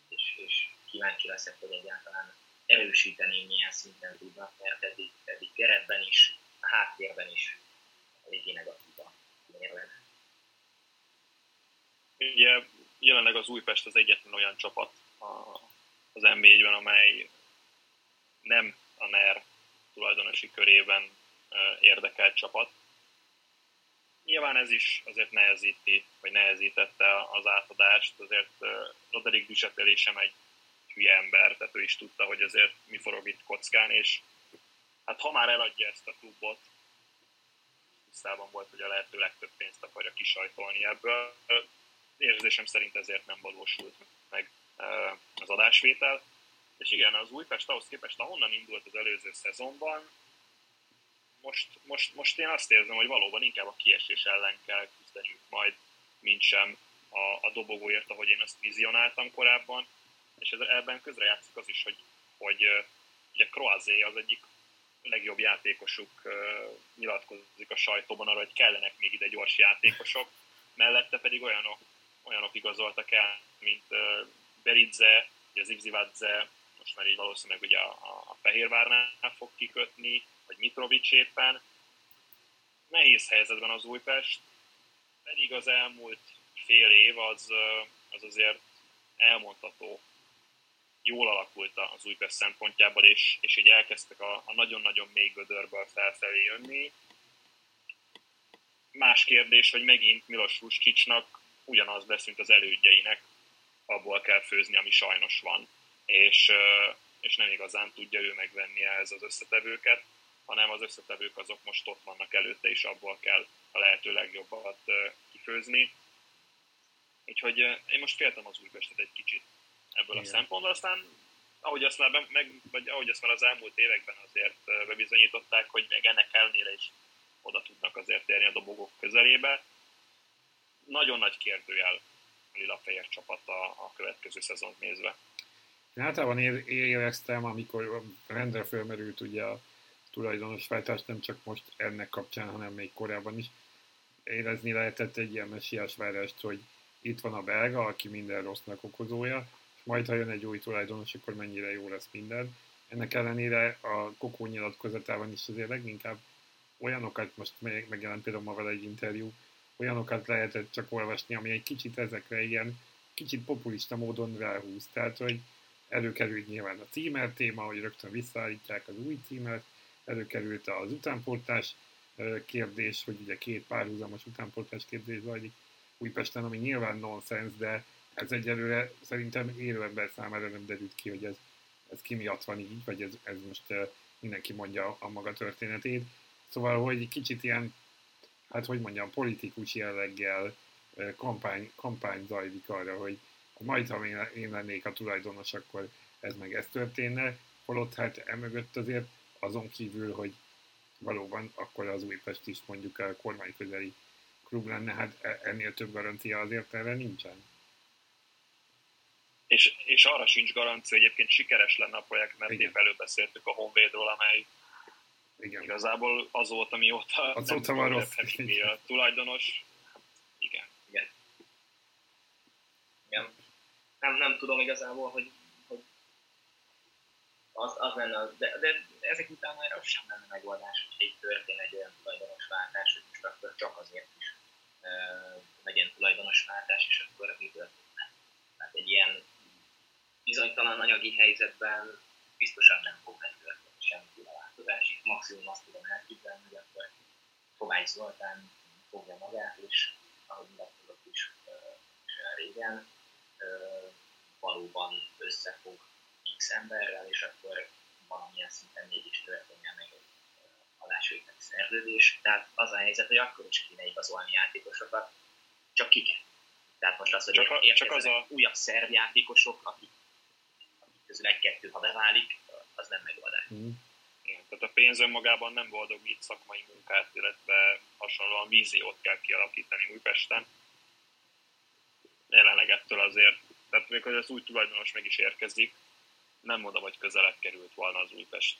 és, és kíváncsi leszek, hogy egyáltalán erősíteni milyen szinten tudnak, mert eddig, eddig keretben is, a háttérben is eléggé negatív a mérleg. Ugye jelenleg az Újpest az egyetlen olyan csapat az NB1-ben, amely nem a NER tulajdonosi körében érdekelt csapat. Nyilván ez is azért nehezíti, vagy nehezítette az átadást, azért Roderick Duchatel sem egy hülye ember, tehát ő is tudta, hogy azért mi forog itt kockán, és hát ha már eladja ezt a klubot, tisztában volt, hogy a lehető legtöbb pénzt akarja kisajtolni ebből. Érzésem szerint ezért nem valósult meg az adásvétel. És igen, az Újpest ahhoz képest, ahonnan indult az előző szezonban, most, most, most én azt érzem, hogy valóban inkább a kiesés ellen kell küzdeniük majd, mint sem a, a dobogóért, ahogy én azt vizionáltam korábban. És ez, ebben közrejátszik az is, hogy, hogy ugye Croazé az egyik legjobb játékosuk nyilatkozik a sajtóban arra, hogy kellenek még ide gyors játékosok, mellette pedig olyanok, olyanok igazoltak el, mint Beridze, az Ivzivadze, most már így valószínűleg ugye a, a Fehérvárnál fog kikötni, vagy Mitrovic éppen. Nehéz helyzetben az Újpest, pedig az elmúlt fél év az, az azért elmondható jól alakult az Újpest szempontjából, és, és így elkezdtek a, a nagyon-nagyon mély gödörből felfelé jönni. Más kérdés, hogy megint Milos Ruskicsnak ugyanaz lesz, mint az elődjeinek, abból kell főzni, ami sajnos van. És, és nem igazán tudja ő megvenni ehhez az összetevőket, hanem az összetevők azok most ott vannak előtte, és abból kell a lehető legjobbat kifőzni. Úgyhogy én most féltem az Újpestet egy kicsit ebből Igen. a szempontból, aztán ahogy azt, már meg, vagy ahogy azt már az elmúlt években azért bebizonyították, hogy még ennek ellenére is oda tudnak azért érni a dobogók közelébe. Nagyon nagy kérdőjel lila-fehér csapat a, a következő szezont nézve. Én általában éreztem, amikor rendre felmerült ugye a tulajdonos váltás, nem csak most ennek kapcsán, hanem még korábban is, érezni lehetett egy ilyen messiás várást, hogy itt van a belga, aki minden rossznak okozója, majd ha jön egy új tulajdonos, akkor mennyire jó lesz minden. Ennek ellenére a Kokó nyilatkozatában is azért leginkább olyanokat, most megjelent például ma vele egy interjú, olyanokat lehetett csak olvasni, ami egy kicsit ezekre ilyen, kicsit populista módon ráhúz. Tehát, hogy előkerült nyilván a címer téma, hogy rögtön visszaállítják az új címert, előkerült az utánportás kérdés, hogy ugye két párhuzamos utánportás kérdés zajlik Újpesten, ami nyilván nonsens, de ez egyelőre szerintem élő ember számára nem derült ki, hogy ez, ez ki miatt van így, vagy ez, ez most mindenki mondja a maga történetét. Szóval, hogy kicsit ilyen hát hogy mondjam, politikus jelleggel kampány, kampány zajlik arra, hogy majd, ha én, én lennék a tulajdonos, akkor ez meg ez történne, holott hát emögött azért azon kívül, hogy valóban akkor az Újpest is mondjuk a kormányközeli klub lenne, hát e, ennél több garancia azért erre nincsen. És, és arra sincs garancia, hogy egyébként sikeres lenne a projekt, mert Igen. épp előbb beszéltük a Honvédról, amely igen. Igazából azóta, mióta azóta nem van rossz. A tulajdonos, igen. Igen. igen. Nem, nem tudom igazából, hogy, hogy az, az lenne, az, de, de ezek után már az sem lenne megoldás, hogy egy történ egy olyan tulajdonos váltás, hogy most akkor csak azért is e, legyen tulajdonos váltás, és akkor mi történne. Tehát egy ilyen bizonytalan anyagi helyzetben biztosan nem fog megtörténni semmi változás. Maximum azt tudom elképzelni, hogy akkor Kovács Zoltán fogja magát, és ahogy nyilatkozott is régen, valóban össze fog X emberrel, és akkor valamilyen szinten mégis történjen meg egy alásvételi szerződés. Tehát az a helyzet, hogy akkor is kéne igazolni játékosokat, csak kiket. Tehát most az, hogy csak, a, csak az a... újabb szerv játékosok, akik közül egy-kettő, ha beválik, az nem megoldás. Mm. Tehát a pénz önmagában nem boldogít szakmai munkát, illetve hasonlóan víziót kell kialakítani Újpesten. Jelenleg ettől azért, tehát még hogy az új tulajdonos meg is érkezik, nem mondom, hogy közelebb került volna az Újpest.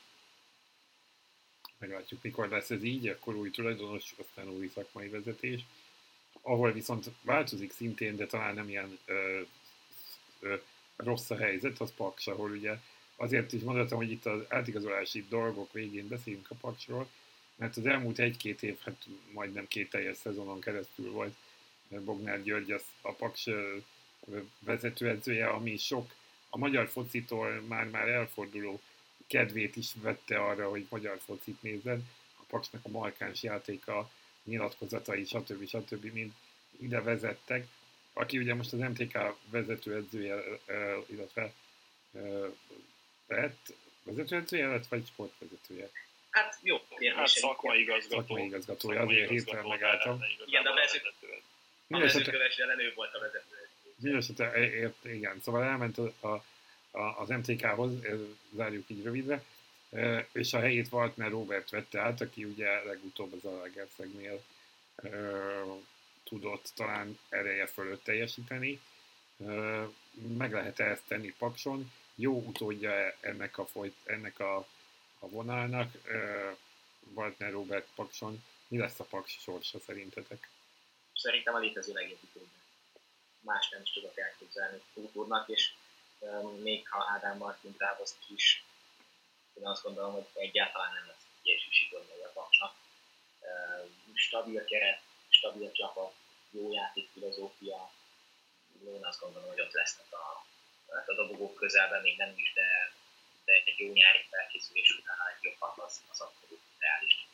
Meglátjuk, mikor lesz ez így, akkor új tulajdonos, aztán új szakmai vezetés. Ahol viszont változik szintén, de talán nem ilyen ö, ö, rossz a helyzet, az Paks, ahol ugye azért is mondhatom, hogy itt az átigazolási dolgok végén beszélünk a Paksról, mert az elmúlt egy-két év, hát majdnem két teljes szezonon keresztül volt Bognár György az a Paks vezetőedzője, ami sok a magyar focitól már-már elforduló kedvét is vette arra, hogy magyar focit nézzen. A Paksnak a markáns játéka, nyilatkozatai, stb. stb. mind ide vezettek. Aki ugye most az MTK vezetőedzője, illetve lett, vezetőedzője lett, vagy sportvezetője? Hát jó kérdés. Hát szakmai igazgató. Szakmai igazgatója, azért hirtelen megálltam. Igen, a vezető, a vezetőköves ellen ő volt a vezető. Mindenesetre, ért, igen, szóval elment a, a, a, az MTK-hoz, zárjuk így rövidre, és a helyét Waltner Robert vette át, aki ugye legutóbb az Alagerszegnél tudott talán ereje fölött teljesíteni. Meg lehet -e ezt tenni Pakson, jó utódja ennek a, folyt, ennek a, a vonalnak, Waltner Robert Pakson. Mi lesz a Paks sorsa szerintetek? Szerintem a létező legjobb utódja. Más nem is tudok elképzelni úrnak, és még ha Ádám Martin távozik is, én azt gondolom, hogy egyáltalán nem lesz egy sikerülni a Paksnak. Stabil keret, stabil csapat, jó játék filozófia, én azt gondolom, hogy ott lesznek a hát a dobogók közelben még nem is, de, de egy jó nyári felkészülés után egy jobb az, az abszolút reális.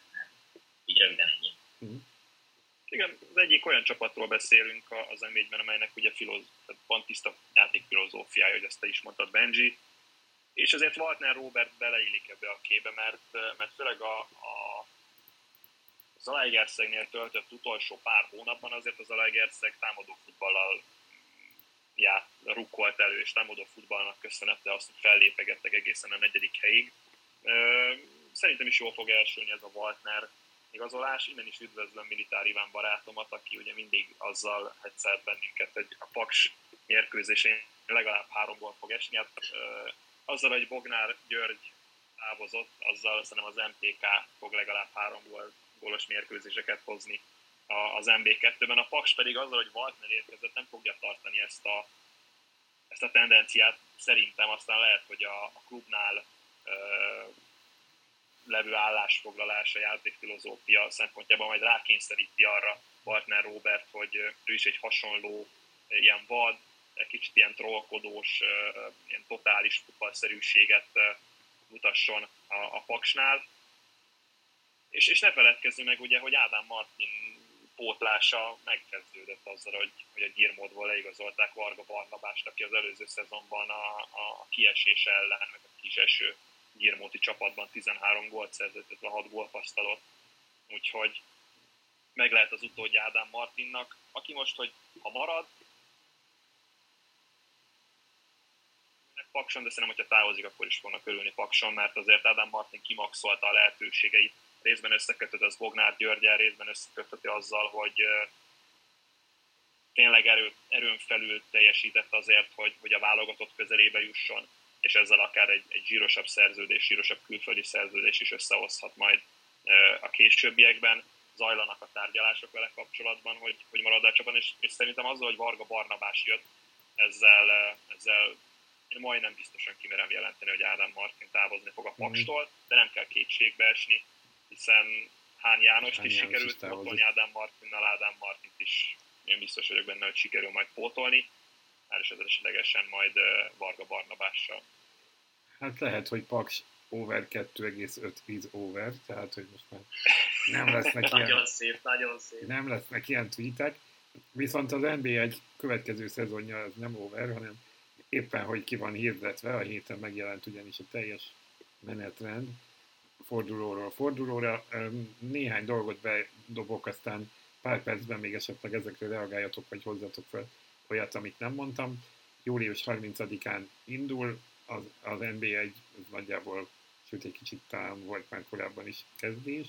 Így röviden ennyi. Mm. Igen, az egyik olyan csapatról beszélünk az m amelynek ugye filoz, van tiszta játékfilozófiája, hogy ezt te is mondtad, Benji, és azért Waltner Robert beleillik ebbe a képbe, mert, mert főleg a, az Alegerszegnél töltött utolsó pár hónapban azért az Alegerszeg támadó futballal já, rukkolt elő, és támadó futballnak köszönette azt, hogy fellépegettek egészen a negyedik helyig. Szerintem is jól fog elsülni ez a Waltner igazolás. Innen is üdvözlöm Militár Iván barátomat, aki ugye mindig azzal egyszer bennünket, hogy a Paks mérkőzésén legalább háromból fog esni. Hát, azzal, hogy Bognár György távozott, azzal szerintem az MTK fog legalább három gólos mérkőzéseket hozni az MB2-ben, a Paks pedig azzal, hogy Waltner érkezett, nem fogja tartani ezt a, ezt a tendenciát. Szerintem aztán lehet, hogy a, a klubnál ö, levő állásfoglalása, játékfilozófia szempontjában majd rákényszeríti arra partner Robert, hogy ő is egy hasonló ilyen vad, kicsit ilyen trollkodós, ilyen totális futballszerűséget mutasson a, a Paksnál. És, és ne feledkezzünk meg ugye, hogy Ádám Martin pótlása megkezdődött azzal, hogy, hogy a Girmodból leigazolták Varga Barnabást, aki az előző szezonban a, a kiesés ellen, meg a kiseső Girmóti csapatban 13 gólt szerzett, illetve 6 gólpasztalot. Úgyhogy meg lehet az utódja Ádám Martinnak, aki most, hogy ha marad, Pakson, de szerintem, hogyha távozik, akkor is fognak örülni Pakson, mert azért Ádám Martin kimaxolta a lehetőségeit részben összekötött az Bognár Györgyel, részben összekötött azzal, hogy tényleg erő, erőn felül teljesített azért, hogy, hogy a válogatott közelébe jusson, és ezzel akár egy, egy zsírosabb szerződés, zsírosabb külföldi szerződés is összehozhat majd a későbbiekben. Zajlanak a tárgyalások vele kapcsolatban, hogy, hogy marad a csapat, és, és szerintem azzal, hogy Varga Barnabás jött, ezzel, ezzel én majdnem biztosan kimerem jelenteni, hogy Ádám Martin távozni fog a mhm. Pakstól, de nem kell kétségbe esni hiszen Hán János is sikerült pótolni Ádám Martinnal, Ádám Martint is én biztos vagyok benne, hogy sikerül majd pótolni, is esetlegesen majd Varga Barnabással. Hát lehet, hogy Paks over 2,5 over, tehát hogy most már nem lesznek ilyen, nagyon szép, nagyon szép. Nem lesznek ilyen tweetek, viszont az NBA egy következő szezonja az nem over, hanem éppen, hogy ki van hirdetve, a héten megjelent ugyanis a teljes menetrend fordulóról fordulóra. Néhány dolgot bedobok, aztán pár percben még esetleg ezekre reagáljatok, vagy hozzatok fel olyat, amit nem mondtam. Július 30-án indul az, az NB1, nagyjából, sőt egy kicsit talán volt már korábban is kezdés,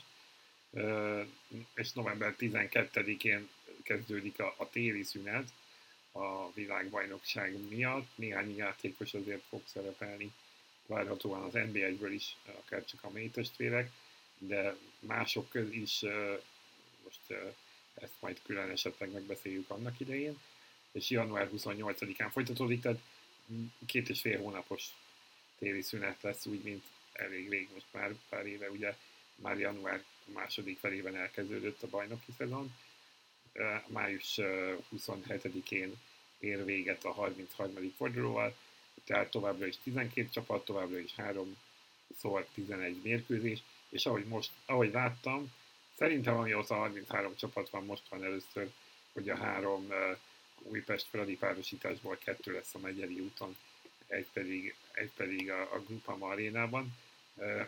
és november 12-én kezdődik a, a téli szünet a világbajnokság miatt. Néhány játékos azért fog szerepelni, várhatóan az NBA-ből is, akár csak a mély testvérek, de mások is, most ezt majd külön esetleg megbeszéljük annak idején, és január 28-án folytatódik, tehát két és fél hónapos téli szünet lesz, úgy, mint elég rég, most már pár éve, ugye már január második felében elkezdődött a bajnoki szezon. Május 27-én ér véget a 33. fordulóval, tehát továbbra is 12 csapat, továbbra is 3 szor 11 mérkőzés, és ahogy most, ahogy láttam, szerintem amióta 33 csapat van, most van először, hogy a három uh, Újpest Fradi párosításból kettő lesz a Megyeri úton, egy pedig, egy pedig a, a Grupama arénában. Uh,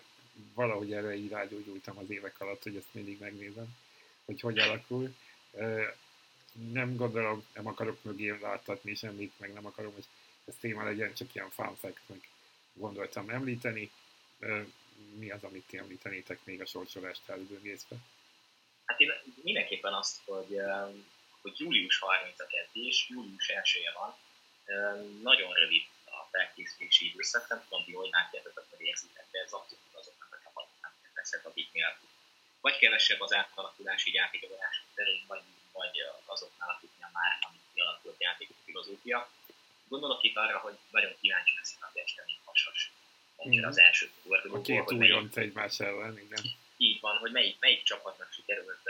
valahogy erre így rágyógyultam az évek alatt, hogy ezt mindig megnézem, hogy hogy alakul. Nem gondolom, nem akarok mögé láttatni semmit, meg nem akarom, hogy ez téma legyen, csak ilyen fun fact gondoltam említeni. Mi az, amit ti említenétek még a sorsolást elbőgészve? Hát én mindenképpen azt, hogy, hogy július 30 a kezdés, július 1 van, nagyon rövid a felkészülési időszak, nem tudom, hogy hogy látjátok, hogy érzitek, de ez abszolút leszek, akiknél vagy kevesebb az átalakulás így játékadások terén, vagy, vagy azoknál, akiknél már amit kialakult játékok filozófia. Gondolok itt arra, hogy nagyon kíváncsi leszek a este, mint hasas. Mm. az első fordulóból. A két újonc egymás ellen, igen. Így van, hogy melyik, melyik csapatnak sikerült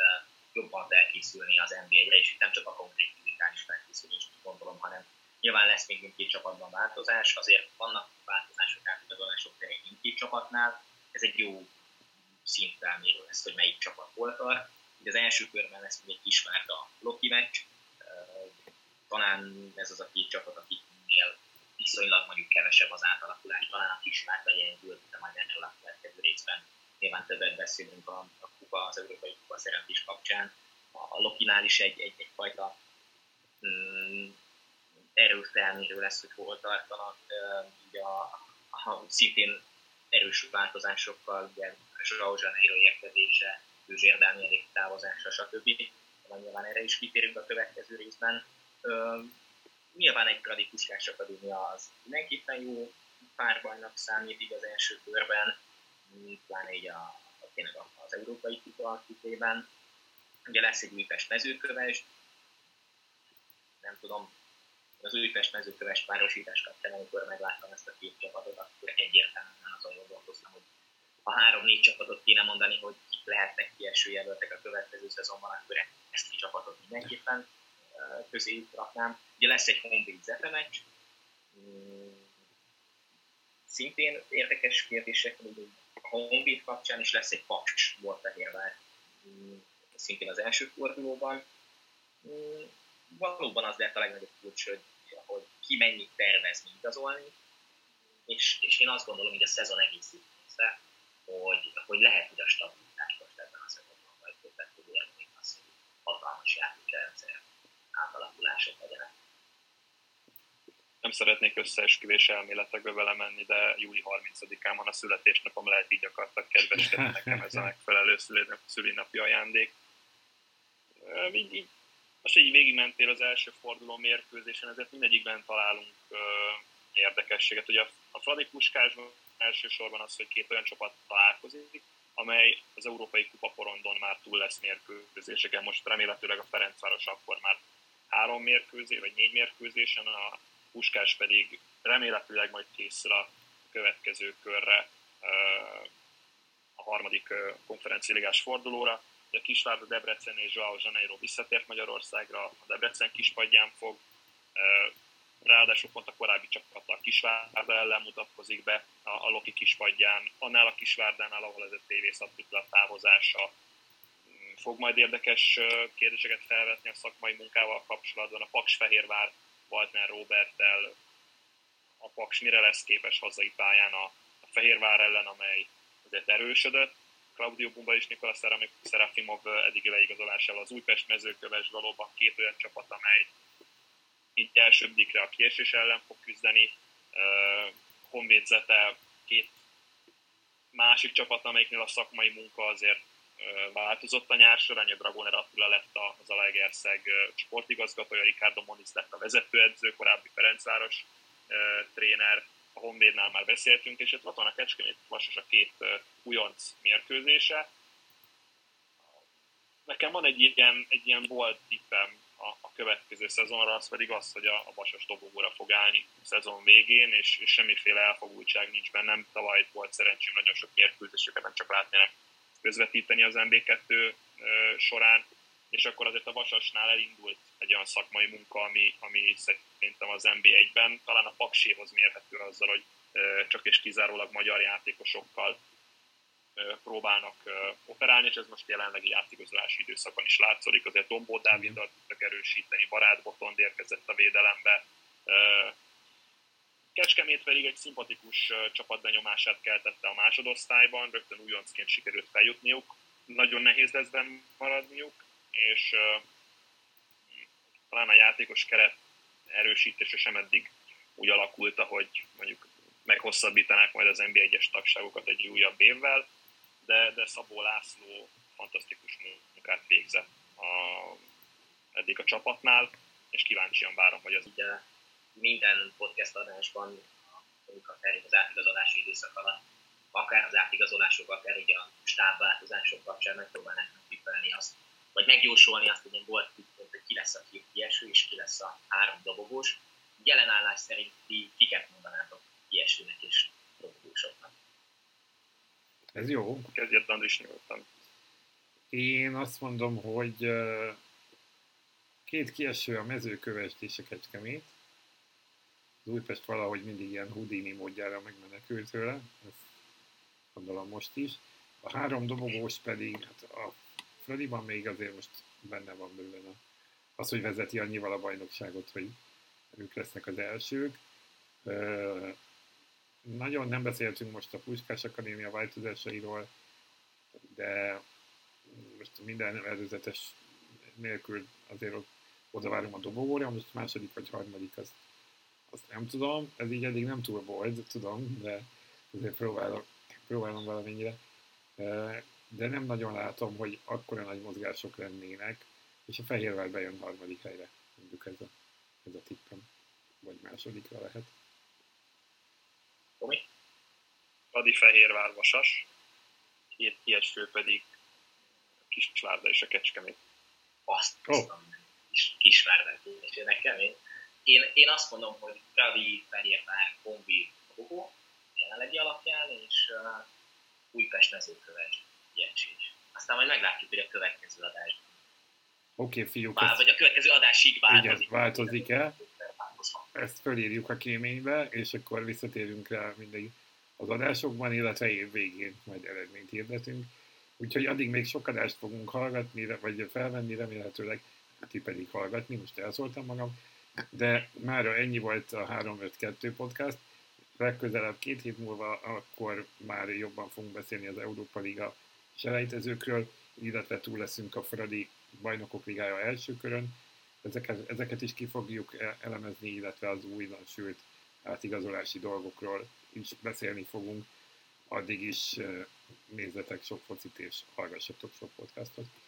jobban felkészülni az NBA-re, és itt nem csak a konkrét fizikális felkészülést gondolom, hanem nyilván lesz még mindkét csapatban változás, azért vannak változások átigazolások terén mindkét csapatnál, ez egy jó szintfelmérő lesz, hogy melyik csapat hol tart. Ugye az első körben lesz még egy kisvárda Loki meccs, talán ez az a két csapat, akiknél viszonylag mondjuk kevesebb az átalakulás, talán a kisvárda gyengült, de majd erről a következő részben nyilván többet beszélünk a, a kupa, az európai kupa szereplés kapcsán. A Lokinál is egy, egy, egyfajta mm, erőfelmérő lesz, hogy hol tartanak, így a, a, szintén erős változásokkal, ugye Joao Janeiro érkezése, Őzsér Dánielik távozása, stb. Nyilván erre is kitérünk a következő részben. Nyilván egy Fradi Puskás Akadémia az mindenképpen jó párbajnak számít így az első körben, pláne így a, a, tényleg az európai kupa kitében. Ugye lesz egy Újpest mezőköves, nem tudom, az Újpest mezőköves párosítás kapcsán, amikor megláttam ezt a két csapatot, akkor egyértelműen azon gondolkoztam, hogy ha három-négy csapatot kéne mondani, hogy lehetnek kieső jelöltek a következő szezonban, akkor ezt a csapatot mindenképpen közéjük raknám. Ugye lesz egy Honvéd Zepe meccs, szintén érdekes kérdések, a Honvéd kapcsán is lesz egy Paks Borfehérvár, szintén az első fordulóban. Valóban az lehet a legnagyobb kulcs, hogy, hogy ki mennyit tervez igazolni, és, és én azt gondolom, hogy a szezon egész része hogy, hogy lehet, hogy a stabilitás most ebben a szezonban majd többet tud érni, az, hogy hatalmas játékrendszer átalakulások legyenek. Nem szeretnék összeesküvés elméletekbe vele menni, de júli 30-án van a születésnapom, lehet így akartak kedveskedni nekem ez a megfelelő szülinapi ajándék. Így, így, most így végigmentél az első forduló mérkőzésen, ezért mindegyikben találunk uh, érdekességet. Ugye a, a Fradi Puskásban elsősorban az, hogy két olyan csapat találkozik, amely az Európai Kupa porondon már túl lesz mérkőzéseken. Most remélhetőleg a Ferencváros akkor már három mérkőzés, vagy négy mérkőzésen, a Puskás pedig remélhetőleg majd készül a következő körre, a harmadik konferenciáligás fordulóra. A Kisvárda, Debrecen és Joao Janeiro visszatért Magyarországra, a Debrecen kispadján fog ráadásul pont a korábbi csapat a Kisvárda ellen mutatkozik be a, a Loki kispadján, annál a Kisvárdánál, ahol ez a TV a távozása fog majd érdekes kérdéseket felvetni a szakmai munkával kapcsolatban. A Paks Fehérvár Waltner Roberttel Paks mire lesz képes hazai pályán a, a Fehérvár ellen, amely azért erősödött. Claudio Bumba és Nikola Serafimov eddigi leigazolásával az Újpest mezőköves valóban két olyan csapat, amely így elsődikre a kiesés ellen fog küzdeni. Honvédzete két másik csapat, amelyiknél a szakmai munka azért változott a nyár során, a Dragoner Attila lett a Zalaegerszeg sportigazgatója, Ricardo Moniz lett a vezetőedző, korábbi Ferencváros tréner, a Honvédnál már beszéltünk, és itt ott van a Kecskemét Vasas a két újonc mérkőzése. Nekem van egy ilyen, egy ilyen bold tippem a, a következő szezonra, az pedig az, hogy a, a Vasas dobogóra fog állni a szezon végén, és, és semmiféle elfogultság nincs bennem. Tavaly volt szerencsém nagyon sok mérkőzéseket nem csak látni, hanem közvetíteni az MB2 során, és akkor azért a Vasasnál elindult egy olyan szakmai munka, ami, ami szerintem az NB1-ben talán a Pakséhoz mérhető azzal, hogy csak és kizárólag magyar játékosokkal próbálnak operálni, és ez most jelenlegi játékozási időszakon is látszik. Azért Dombó Dáviddal tudtak erősíteni, Barát Botond érkezett a védelembe, Kecskemét pedig egy szimpatikus csapatbenyomását keltette a másodosztályban, rögtön újoncként sikerült feljutniuk. Nagyon nehéz lesz maradniuk, és uh, talán a játékos keret erősítése sem eddig úgy alakult, hogy mondjuk meghosszabbítanák majd az NBA-es tagságokat egy újabb évvel, de, de Szabó László fantasztikus munkát végzett a, eddig a csapatnál, és kíváncsian várom, hogy az ugye minden podcast adásban, mondjuk akár az átigazolási időszak alatt, akár az átigazolások, akár így a stábváltozások kapcsán megpróbálnánk megtippelni azt, vagy megjósolni azt, hogy volt hogy ki lesz a két kieső, és ki lesz a három dobogós. Jelen állás szerint ti kiket mondanátok kiesőnek és dobogósoknak? Ez jó. Kezdjét Andris nyugodtan. Én azt mondom, hogy két kieső a mezőkövest és a kecskemét, az Újpest valahogy mindig ilyen Houdini módjára megmenekült tőle, ezt gondolom most is. A három dobogós pedig, hát a Fradiban még azért most benne van bőven az, hogy vezeti annyival a bajnokságot, hogy ők lesznek az elsők. Ö, nagyon nem beszéltünk most a Puskás Akadémia változásairól, de most minden előzetes nélkül azért ott oda várom a dobogóra, most második vagy harmadik, azt azt nem tudom, ez így eddig nem túl volt, tudom, de azért próbálom, próbálom valamennyire. De nem nagyon látom, hogy akkora nagy mozgások lennének, és a Fehérvár bejön harmadik helyre, mondjuk ez a, ez a tippem, vagy másodikra lehet. Tomi? Adi Fehérvár Vasas, két kieső pedig Kisvárda és a Kecskemét. Azt oh. kis, Kisvárda nekem, én én, én azt mondom, hogy Ravi, Fehérvár, Kombi, Kogó jelenlegi alapján, és uh, Újpest mezőköves Jecsés. Aztán majd meglátjuk, hogy a következő adásban. Oké, okay, fiúk. Vál, vagy a következő adásig változik. Igen, változik-e? Ezt felírjuk a kéménybe, és akkor visszatérünk rá mindig az adásokban, illetve év végén majd eredményt hirdetünk. Úgyhogy addig még sok adást fogunk hallgatni, vagy felvenni remélhetőleg, ti pedig hallgatni, most elszóltam magam de már ennyi volt a 352 podcast. Legközelebb két hét múlva akkor már jobban fogunk beszélni az Európa Liga selejtezőkről, illetve túl leszünk a Fradi Bajnokok Ligája első körön. Ezeket, ezeket is ki fogjuk e- elemezni, illetve az újdonsült átigazolási dolgokról is beszélni fogunk. Addig is nézzetek sok focit és hallgassatok sok podcastot.